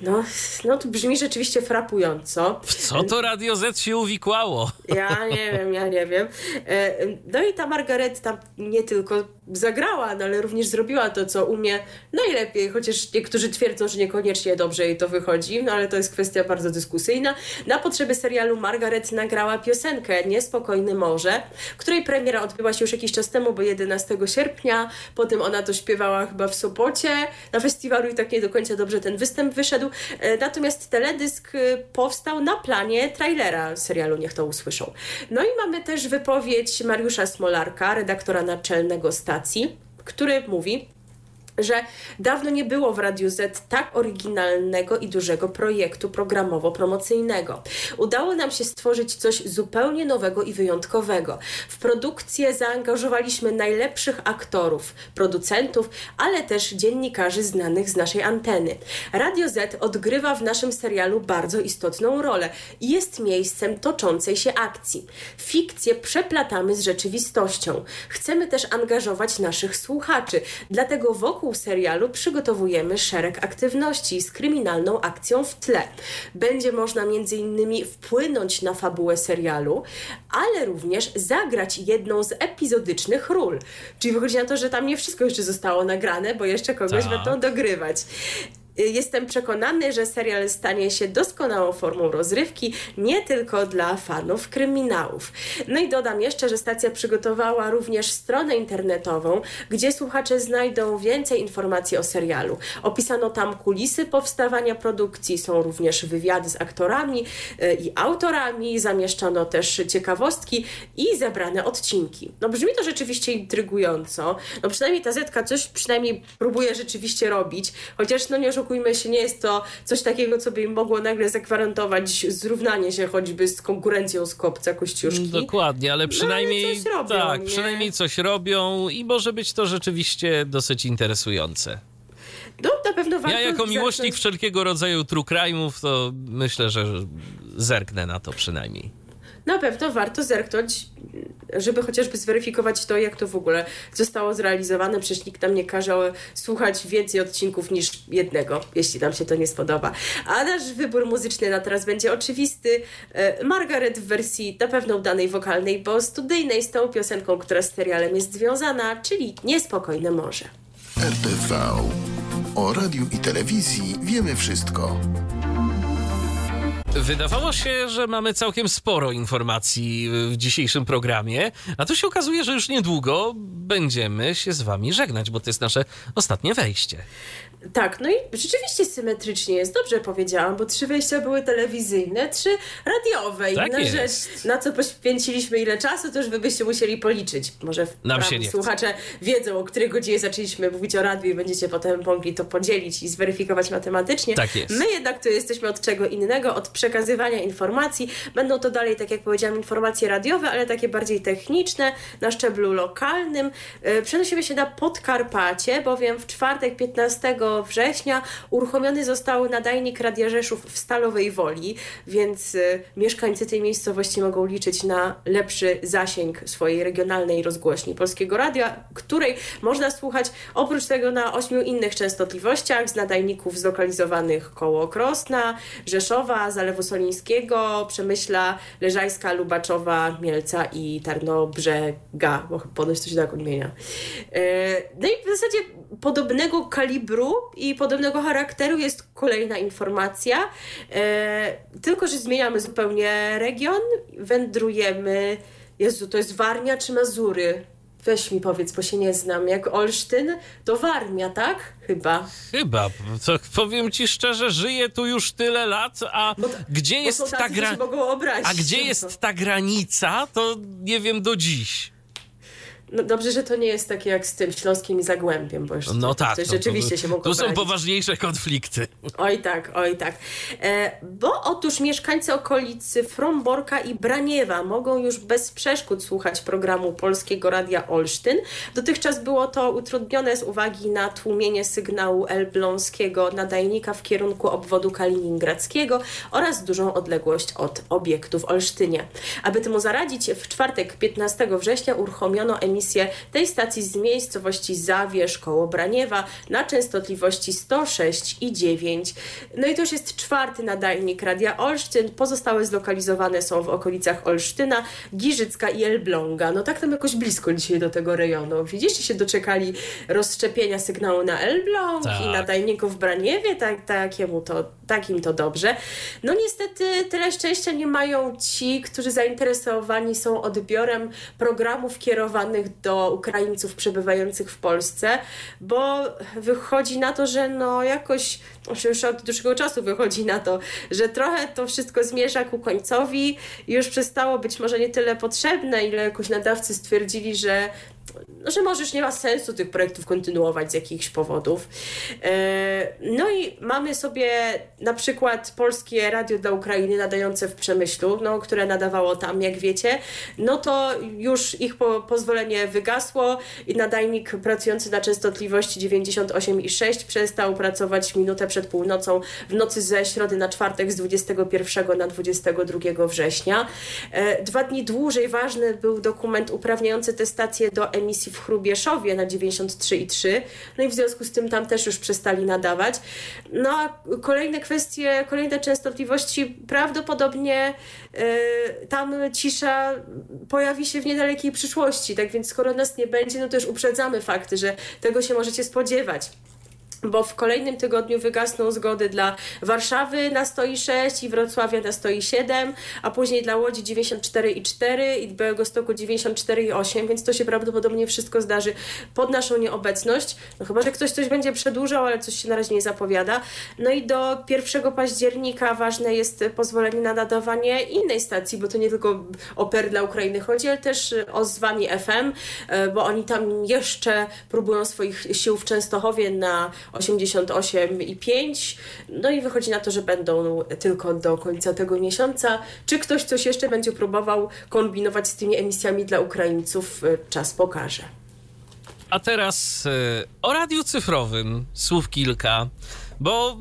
No, no to brzmi rzeczywiście frapująco. W co to Radio Z się uwikłało? Ja nie wiem, ja nie wiem. E, no i ta Margaret tam nie tylko zagrała, no ale również zrobiła to, co umie najlepiej, chociaż niektórzy twierdzą, że niekoniecznie dobrze jej to wychodzi, no ale to jest kwestia bardzo dyskusyjna. Na potrzeby serialu Margaret nagrała piosenkę Niespokojny Morze, której premiera odbyła się już jakiś czas temu, bo 11 sierpnia, potem ona to śpiewała chyba w Sopocie na festiwalu i tak nie do końca dobrze ten występ wyszedł. E, natomiast teledysk e, powstał na planie trailera serialu Niech to usłyszą. No i mamy też wypowiedź Mariusza Smolarka, redaktora naczelnego stacji, który mówi, że dawno nie było w Radiu Z tak oryginalnego i dużego projektu programowo-promocyjnego. Udało nam się stworzyć coś zupełnie nowego i wyjątkowego. W produkcję zaangażowaliśmy najlepszych aktorów, producentów, ale też dziennikarzy znanych z naszej anteny. Radio Z odgrywa w naszym serialu bardzo istotną rolę i jest miejscem toczącej się akcji. Fikcję przeplatamy z rzeczywistością. Chcemy też angażować naszych słuchaczy, dlatego wokół wokół serialu przygotowujemy szereg aktywności z kryminalną akcją w tle. Będzie można m.in. wpłynąć na fabułę serialu, ale również zagrać jedną z epizodycznych ról. Czyli wychodzi na to, że tam nie wszystko jeszcze zostało nagrane, bo jeszcze kogoś tak. będą dogrywać. Jestem przekonany, że serial stanie się doskonałą formą rozrywki, nie tylko dla fanów kryminałów. No i dodam jeszcze, że stacja przygotowała również stronę internetową, gdzie słuchacze znajdą więcej informacji o serialu. Opisano tam kulisy powstawania produkcji, są również wywiady z aktorami e, i autorami, zamieszczono też ciekawostki i zebrane odcinki. No brzmi to rzeczywiście intrygująco. No przynajmniej ta Zetka coś przynajmniej próbuje rzeczywiście robić, chociaż no nie oszukujmy oszukujmy się, nie jest to coś takiego, co by im mogło nagle zagwarantować zrównanie się choćby z konkurencją z kopca Kościuszki. Dokładnie, ale przynajmniej no, ale coś robią, tak, nie? przynajmniej coś robią i może być to rzeczywiście dosyć interesujące. No, na pewno warto Ja jako miłośnik wszelkiego rodzaju true crime'ów, to myślę, że zerknę na to przynajmniej na pewno warto zerknąć, żeby chociażby zweryfikować to, jak to w ogóle zostało zrealizowane. Przecież nikt nam nie każe słuchać więcej odcinków niż jednego, jeśli nam się to nie spodoba. A nasz wybór muzyczny na teraz będzie oczywisty. E, Margaret w wersji na pewno udanej wokalnej, bo studyjnej z tą piosenką, która z serialem jest związana, czyli Niespokojne Morze. RTV. O radiu i telewizji wiemy wszystko. Wydawało się, że mamy całkiem sporo informacji w dzisiejszym programie, a tu się okazuje, że już niedługo będziemy się z wami żegnać, bo to jest nasze ostatnie wejście. Tak, no i rzeczywiście symetrycznie jest, dobrze powiedziałam, bo trzy wejścia były telewizyjne, trzy radiowe. Tak Inna rzecz, na co poświęciliśmy ile czasu, to już wy byście musieli policzyć. Może Nam słuchacze wiedzą, o której godzinie zaczęliśmy mówić o radiu i będziecie potem mogli to podzielić i zweryfikować matematycznie. Tak jest. My jednak tu jesteśmy od czego innego, od przekazywania informacji. Będą to dalej, tak jak powiedziałam, informacje radiowe, ale takie bardziej techniczne, na szczeblu lokalnym. E, przenosimy się na Podkarpacie, bowiem w czwartek 15 września uruchomiony został nadajnik Radia Rzeszów w Stalowej Woli, więc y, mieszkańcy tej miejscowości mogą liczyć na lepszy zasięg swojej regionalnej rozgłośni Polskiego Radia, której można słuchać oprócz tego na ośmiu innych częstotliwościach z nadajników zlokalizowanych koło Krosna, Rzeszowa, Zalewu Solińskiego, Przemyśla, Leżajska, Lubaczowa, Mielca i Tarnobrzega, bo ponoć się tak odmienia. E, no i w zasadzie podobnego kalibru i podobnego charakteru jest kolejna informacja, e, tylko że zmieniamy zupełnie region, wędrujemy. Jezu, to jest Warnia czy Mazury? Weź mi powiedz, bo się nie znam. Jak Olsztyn, to Warmia, tak? Chyba. Chyba. To powiem ci szczerze, żyję tu już tyle lat, a Bo, gdzie bo jest ta tacy, co gra... się mogą obrazić. A gdzie jest ta granica, to nie wiem do dziś. No dobrze, że to nie jest takie jak z tym śląskim i Zagłębiem, bo już No to, tak. to no, rzeczywiście tu, się mogą Tu są obrazić. poważniejsze konflikty. Oj tak, oj tak. E, bo otóż mieszkańcy okolicy Fromborka i Braniewa mogą już bez przeszkód słuchać programu Polskiego Radia Olsztyn. Dotychczas było to utrudnione z uwagi na tłumienie sygnału elbląskiego nadajnika w kierunku obwodu kaliningradzkiego oraz dużą odległość od obiektu w Olsztynie. Aby temu zaradzić, w czwartek 15 września uruchomiono emisję tej stacji z miejscowości Zawierz koło Braniewa na częstotliwości 106 i 9. No i to już jest czwarty nadajnik Radia Olsztyn. Pozostałe zlokalizowane są w okolicach Olsztyna, Giżycka i Elbląga. No tak tam jakoś blisko dzisiaj do tego rejonu. Widzisz, się doczekali rozszczepienia sygnału na Elbląg Tak. i nadajników w Braniewie, tak, takiemu to, takim to dobrze. No niestety tyle szczęścia nie mają ci, którzy zainteresowani są odbiorem programów kierowanych do Ukraińców przebywających w Polsce, bo wychodzi na to, że no jakoś, już od dłuższego czasu wychodzi na to, że trochę to wszystko zmierza ku końcowi. I już przestało być może nie tyle potrzebne, ile jakoś nadawcy stwierdzili, że że może już nie ma sensu tych projektów kontynuować z jakichś powodów. E, No i mamy sobie na przykład Polskie Radio dla Ukrainy nadające w Przemyślu, no, które nadawało tam, jak wiecie, no to już ich po, pozwolenie wygasło i nadajnik pracujący na częstotliwości 98,6 przestał pracować minutę przed północą w nocy ze środy na czwartek z 21 na 22 września. E, Dwa dni dłużej ważny był dokument uprawniający tę stację do emisji w Chrubieszowie na 93,3. No i w związku z tym tam też już przestali nadawać. No a kolejne kwestie, kolejne częstotliwości prawdopodobnie e, tam cisza pojawi się w niedalekiej przyszłości. Tak więc skoro nas nie będzie, no to już uprzedzamy fakty, że tego się możecie spodziewać bo w kolejnym tygodniu wygasną zgody dla Warszawy na 106 i Wrocławia na 107, a później dla Łodzi 94,4 i Białegostoku 94,8, więc to się prawdopodobnie wszystko zdarzy pod naszą nieobecność. No chyba, że ktoś coś będzie przedłużał, ale coś się na razie nie zapowiada. No i do 1 października ważne jest pozwolenie na nadawanie innej stacji, bo to nie tylko o PER dla Ukrainy chodzi, ale też o z wami FM, e, bo oni tam jeszcze próbują swoich sił w Częstochowie na 88,5. No i wychodzi na to, że będą tylko do końca tego miesiąca. Czy ktoś coś jeszcze będzie próbował kombinować z tymi emisjami dla Ukraińców, czas pokaże. A teraz e, o radiu cyfrowym słów kilka, bo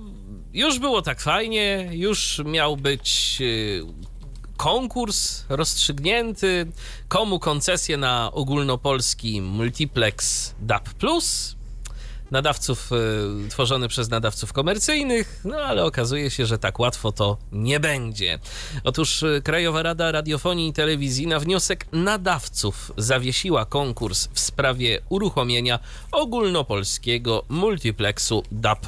już było tak fajnie, już miał być e, konkurs rozstrzygnięty, komu koncesję na ogólnopolski multiplex DAB+, nadawców y, tworzony przez nadawców komercyjnych, no ale okazuje się, że tak łatwo to nie będzie. Otóż y, Krajowa Rada Radiofonii i Telewizji na wniosek nadawców zawiesiła konkurs w sprawie uruchomienia ogólnopolskiego multiplexu DAB+.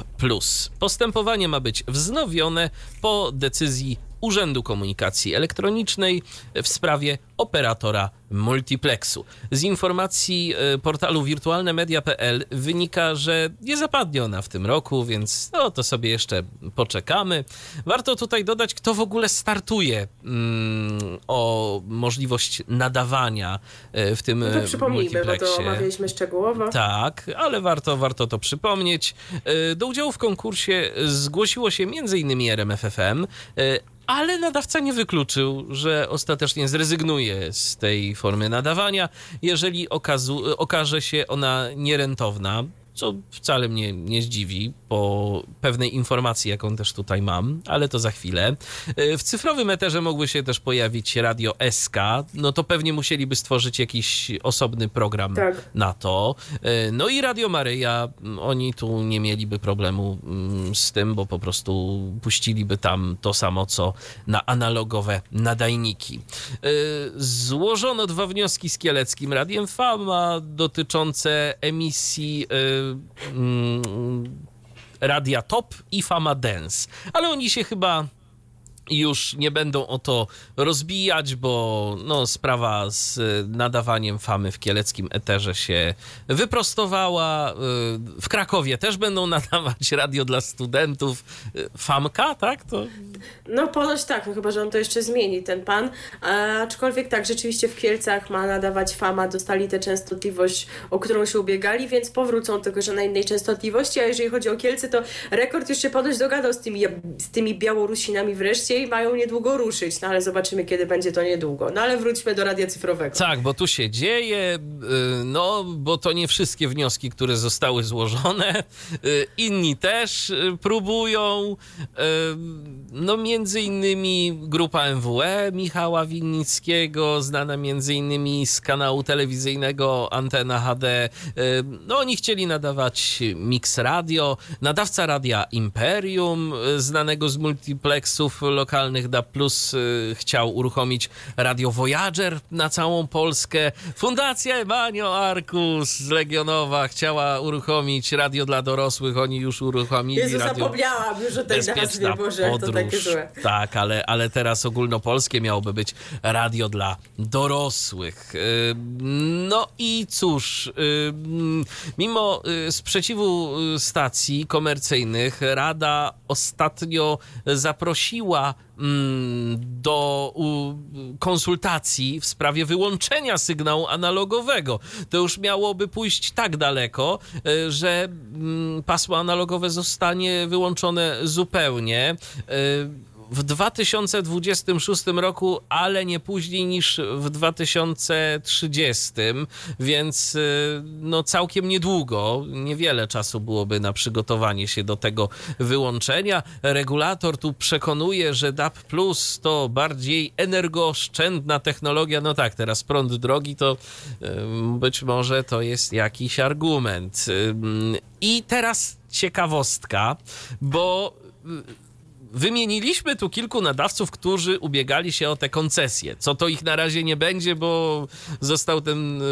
Postępowanie ma być wznowione po decyzji Urzędu Komunikacji Elektronicznej w sprawie operatora multiplexu. Z informacji e, portalu wirtualnemedia.pl wynika, że nie zapadnie ona w tym roku, więc no to sobie jeszcze poczekamy. Warto tutaj dodać, kto w ogóle startuje mm, o możliwość nadawania e, w tym No e, to przypomnijmy, bo to multiplexie. omawialiśmy szczegółowo. Tak, ale warto, warto to przypomnieć. E, Do udziału w konkursie zgłosiło się m.in. RMFFM, e, ale nadawca nie wykluczył, że ostatecznie zrezygnuje z tej formy nadawania, jeżeli okazu, okaże się ona nierentowna. Co wcale mnie nie zdziwi po pewnej informacji, jaką też tutaj mam, ale to za chwilę. E, W cyfrowym eterze mogły się też pojawić radio SK, no to pewnie musieliby stworzyć jakiś osobny program Tak. na to. E, No i Radio Maryja, m, oni tu nie mieliby problemu mm, z tym, bo po prostu puściliby tam to samo, co na analogowe nadajniki. E, Złożono dwa wnioski z Kieleckim Radiem Fama dotyczące emisji mm, Radia Top i Fama Dance, ale oni się chyba już nie będą o to rozbijać, bo no, sprawa z nadawaniem famy w kieleckim eterze się wyprostowała. W Krakowie też będą nadawać radio dla studentów. Famka, tak? To... No ponoć tak, no chyba, że on to jeszcze zmieni, ten pan. Aczkolwiek tak, rzeczywiście w Kielcach ma nadawać fama, dostali tę częstotliwość, o którą się ubiegali, więc powrócą tylko, że na innej częstotliwości, a jeżeli chodzi o Kielce, to rekord już się ponoć dogadał z tymi, z tymi Białorusinami wreszcie mają niedługo ruszyć, no ale zobaczymy, kiedy będzie to niedługo. No ale wróćmy do radia cyfrowego. Tak, bo tu się dzieje, y, no bo to nie wszystkie wnioski, które zostały złożone, y, inni też y, próbują, no między innymi grupa MWE Michała Winnickiego, znana między innymi z kanału telewizyjnego Antena HD, no oni chcieli nadawać Mix Radio, nadawca radia Imperium, znanego z multiplexów lokalnych DA+, chciał uruchomić Radio Voyager na całą Polskę. Fundacja Emanio Arkus z Legionowa chciała uruchomić radio dla dorosłych, oni już uruchomili Jezu, radio... zapomniałam już o tej nazwie, Boże, podróż. to takie złe. Tak, ale, ale teraz ogólnopolskie miałoby być radio dla dorosłych. No i cóż, mimo y, sprzeciwu y, stacji komercyjnych, Rada ostatnio zaprosiła mm, do konsultacji w sprawie wyłączenia sygnału analogowego. To już miałoby pójść tak daleko, y, że mm, pasmo analogowe zostanie wyłączone zupełnie w 2026 roku, ale nie później niż w 2030, więc y, no całkiem niedługo, niewiele czasu byłoby na przygotowanie się do tego wyłączenia. Regulator tu przekonuje, że DAP Plus to bardziej energooszczędna technologia. No tak, teraz prąd drogi to y, być może to jest jakiś argument. Y, I teraz ciekawostka, bo wymieniliśmy tu kilku nadawców, którzy ubiegali się o te koncesje. Co to ich na razie nie będzie, bo został ten,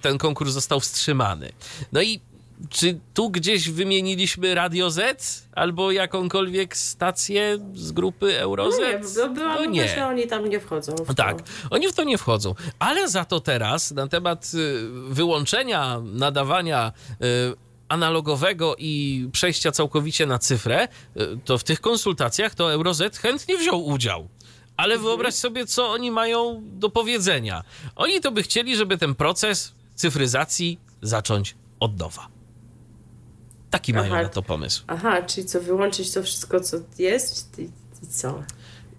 ten konkurs został wstrzymany. No i czy tu gdzieś wymieniliśmy Radio Z albo jakąkolwiek stację z grupy Euroz? No nie, bo byłam no nie. że oni tam nie wchodzą. tak, oni w to nie wchodzą. Ale za to teraz na temat y, wyłączenia nadawania y, analogowego i przejścia całkowicie na cyfrę, y, to w tych konsultacjach to Euroz chętnie wziął udział. Ale mhm. wyobraź sobie, co oni mają do powiedzenia. Oni to by chcieli, żeby ten proces cyfryzacji zacząć od nowa. Taki Aha. mają na to pomysł. Aha, czyli co, wyłączyć to wszystko, co jest i, i co?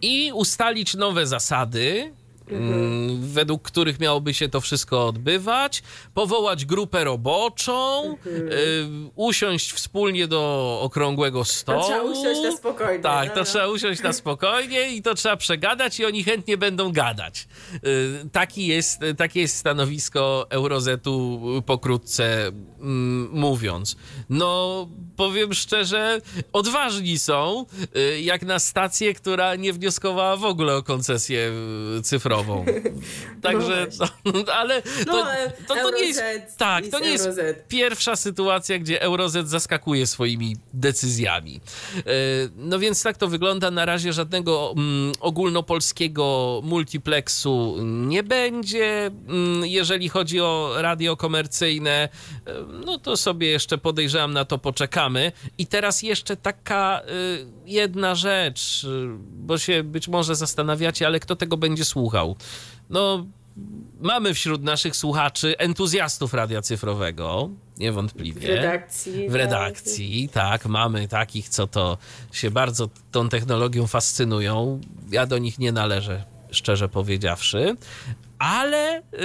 I ustalić nowe zasady, Mhm. według których miałoby się to wszystko odbywać, powołać grupę roboczą, mhm. y, usiąść wspólnie do okrągłego stołu. To trzeba usiąść na spokojnie. Tak, no, to no. trzeba usiąść na spokojnie i to trzeba przegadać i oni chętnie będą gadać. Y, taki jest, takie jest stanowisko Eurozetu pokrótce mm, mówiąc. No, powiem szczerze, odważni są, y, jak na stację, która nie wnioskowała w ogóle o koncesję cyfrową Także, no no, ale to, no, to, to, nie jest, tak, to nie jest pierwsza sytuacja, gdzie Euroz zaskakuje swoimi decyzjami. E, no więc tak to wygląda. Na razie żadnego mm, ogólnopolskiego multiplexu nie będzie. Mm, jeżeli chodzi o radio komercyjne, e, no to sobie jeszcze podejrzewam na to poczekamy. I teraz jeszcze taka jedna rzecz, bo się być może zastanawiacie, ale kto tego będzie słuchał? No, mamy wśród naszych słuchaczy entuzjastów radia cyfrowego, niewątpliwie. W redakcji. W tak. redakcji, tak. tak, mamy takich, co to się bardzo tą technologią fascynują. Ja do nich nie należę, szczerze powiedziawszy, ale yy,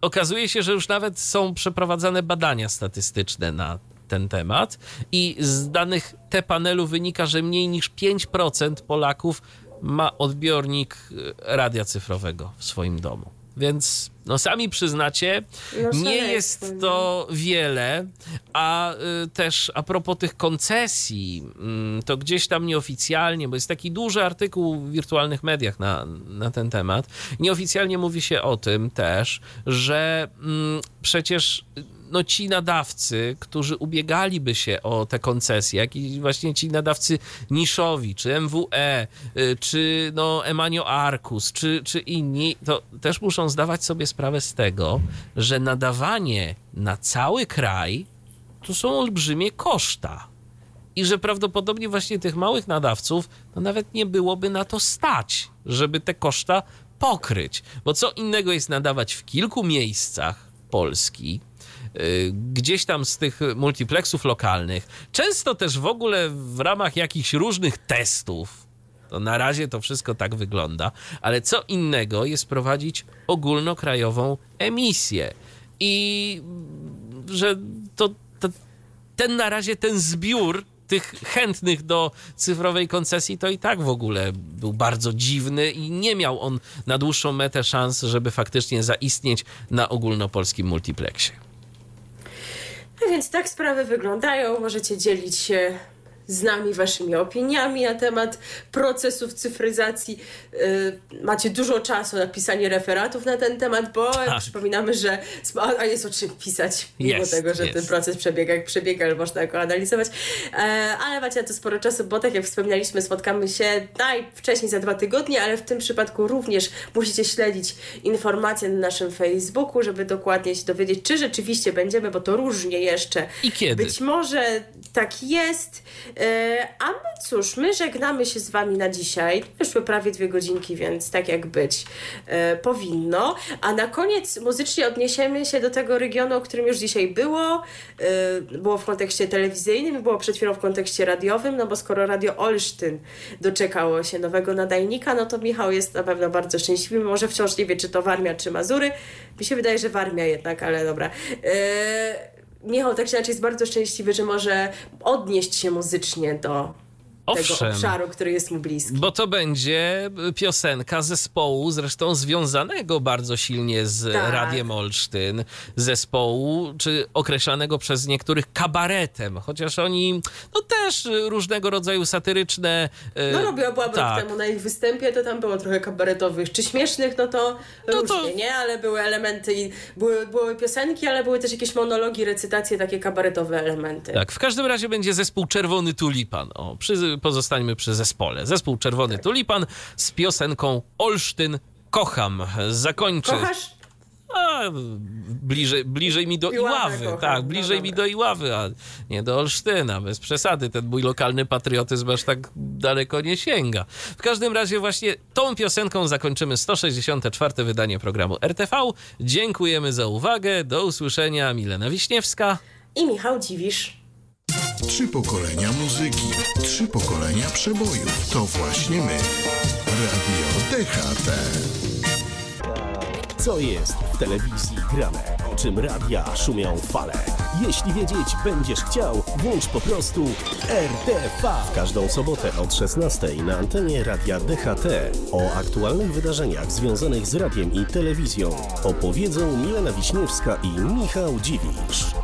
okazuje się, że już nawet są przeprowadzane badania statystyczne na ten temat i z danych te panelu wynika, że mniej niż 5% Polaków ma odbiornik e, radia cyfrowego w swoim domu. Więc no sami przyznacie, no, nie jest to wiele, a y, też a propos tych koncesji, y, to gdzieś tam nieoficjalnie, bo jest taki duży artykuł w wirtualnych mediach na, na ten temat, nieoficjalnie mówi się o tym też, że y, przecież no, ci nadawcy, którzy ubiegaliby się o te koncesje, jak i właśnie ci nadawcy niszowi, czy MWE, y, czy no, Emanio Arcus, czy, czy inni, to też muszą zdawać sobie sprawę z tego, że nadawanie na cały kraj to są olbrzymie koszta. I że prawdopodobnie właśnie tych małych nadawców no nawet nie byłoby na to stać, żeby te koszta pokryć. Bo co innego jest nadawać w kilku miejscach Polski, gdzieś tam z tych multiplexów lokalnych, często też w ogóle w ramach jakichś różnych testów. To na razie to wszystko tak wygląda, ale co innego jest prowadzić ogólnokrajową emisję. I że to, to ten na razie ten zbiór tych chętnych do cyfrowej koncesji to i tak w ogóle był bardzo dziwny i nie miał on na dłuższą metę szans, żeby faktycznie zaistnieć na ogólnopolskim multiplexie. No więc tak sprawy wyglądają. Możecie dzielić się z nami waszymi opiniami na temat procesów cyfryzacji. Yy, macie dużo czasu na pisanie referatów na ten temat, bo Tak. przypominamy, że a jest o czym pisać, mimo Jest, tego, że jest. ten proces przebiega jak przebiega, ale można go analizować. E, ale macie na to sporo czasu, bo tak jak wspominaliśmy, spotkamy się najwcześniej za dwa tygodnie, ale w tym przypadku również musicie śledzić informacje na naszym Facebooku, żeby dokładnie się dowiedzieć, czy rzeczywiście będziemy, bo to różnie jeszcze. I kiedy? Być może tak jest. E, A my cóż, my żegnamy się z Wami na dzisiaj. Wyszły prawie dwie godzinki, więc tak jak być e, powinno. A na koniec muzycznie odniesiemy się do tego regionu, o którym już dzisiaj było. E, Było w kontekście telewizyjnym, było przed chwilą w kontekście radiowym, no bo skoro Radio Olsztyn doczekało się nowego nadajnika, no to Michał jest na pewno bardzo szczęśliwy. Może wciąż nie wie, czy to Warmia, czy Mazury. Mi się wydaje, że Warmia jednak, ale dobra. E, Michał tak czy inaczej jest bardzo szczęśliwy, że może odnieść się muzycznie do tego Owszem. obszaru, który jest mu bliski. Bo to będzie piosenka zespołu, zresztą związanego bardzo silnie z Tak. Radiem Olsztyn, zespołu, czy określanego przez niektórych kabaretem, chociaż oni no też różnego rodzaju satyryczne... e, No robiłam byłam tak. temu na ich występie, to tam było trochę kabaretowych czy śmiesznych, no to No różnie, to- nie? Ale były elementy i były, były piosenki, ale były też jakieś monologi, recytacje, takie kabaretowe elementy. Tak, w każdym razie będzie zespół Czerwony Tulipan. O, przy, pozostańmy przy zespole. Zespół Czerwony Tulipan z piosenką Olsztyn kocham. Zakończy. Kochasz? A, bliżej, bliżej mi do Iławy Iławy. kocham, tak, no bliżej mi dobra. do Iławy, a nie do Olsztyna. Bez przesady. Ten mój lokalny patriotyzm aż tak daleko nie sięga. W każdym razie właśnie tą piosenką zakończymy 164. wydanie programu RTV. Dziękujemy za uwagę. Do usłyszenia. Milena Wiśniewska. I Michał Dziwisz. Trzy pokolenia muzyki, trzy pokolenia przebojów. To właśnie my. Radio DHT. Co jest w telewizji grane? O czym radia szumią fale? Jeśli wiedzieć będziesz chciał, włącz po prostu RTV. W każdą sobotę od 16 na antenie radia DHT. O aktualnych wydarzeniach związanych z radiem i telewizją opowiedzą Milena Wiśniewska i Michał Dziwisz.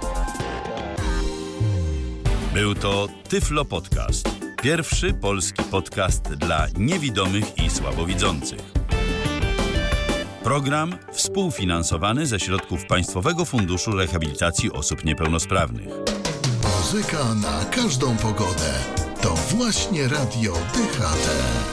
Był to Tyflo Podcast. Pierwszy polski podcast dla niewidomych i słabowidzących. Program współfinansowany ze środków Państwowego Funduszu Rehabilitacji Osób Niepełnosprawnych. Muzyka na każdą pogodę. To właśnie Radio DHT.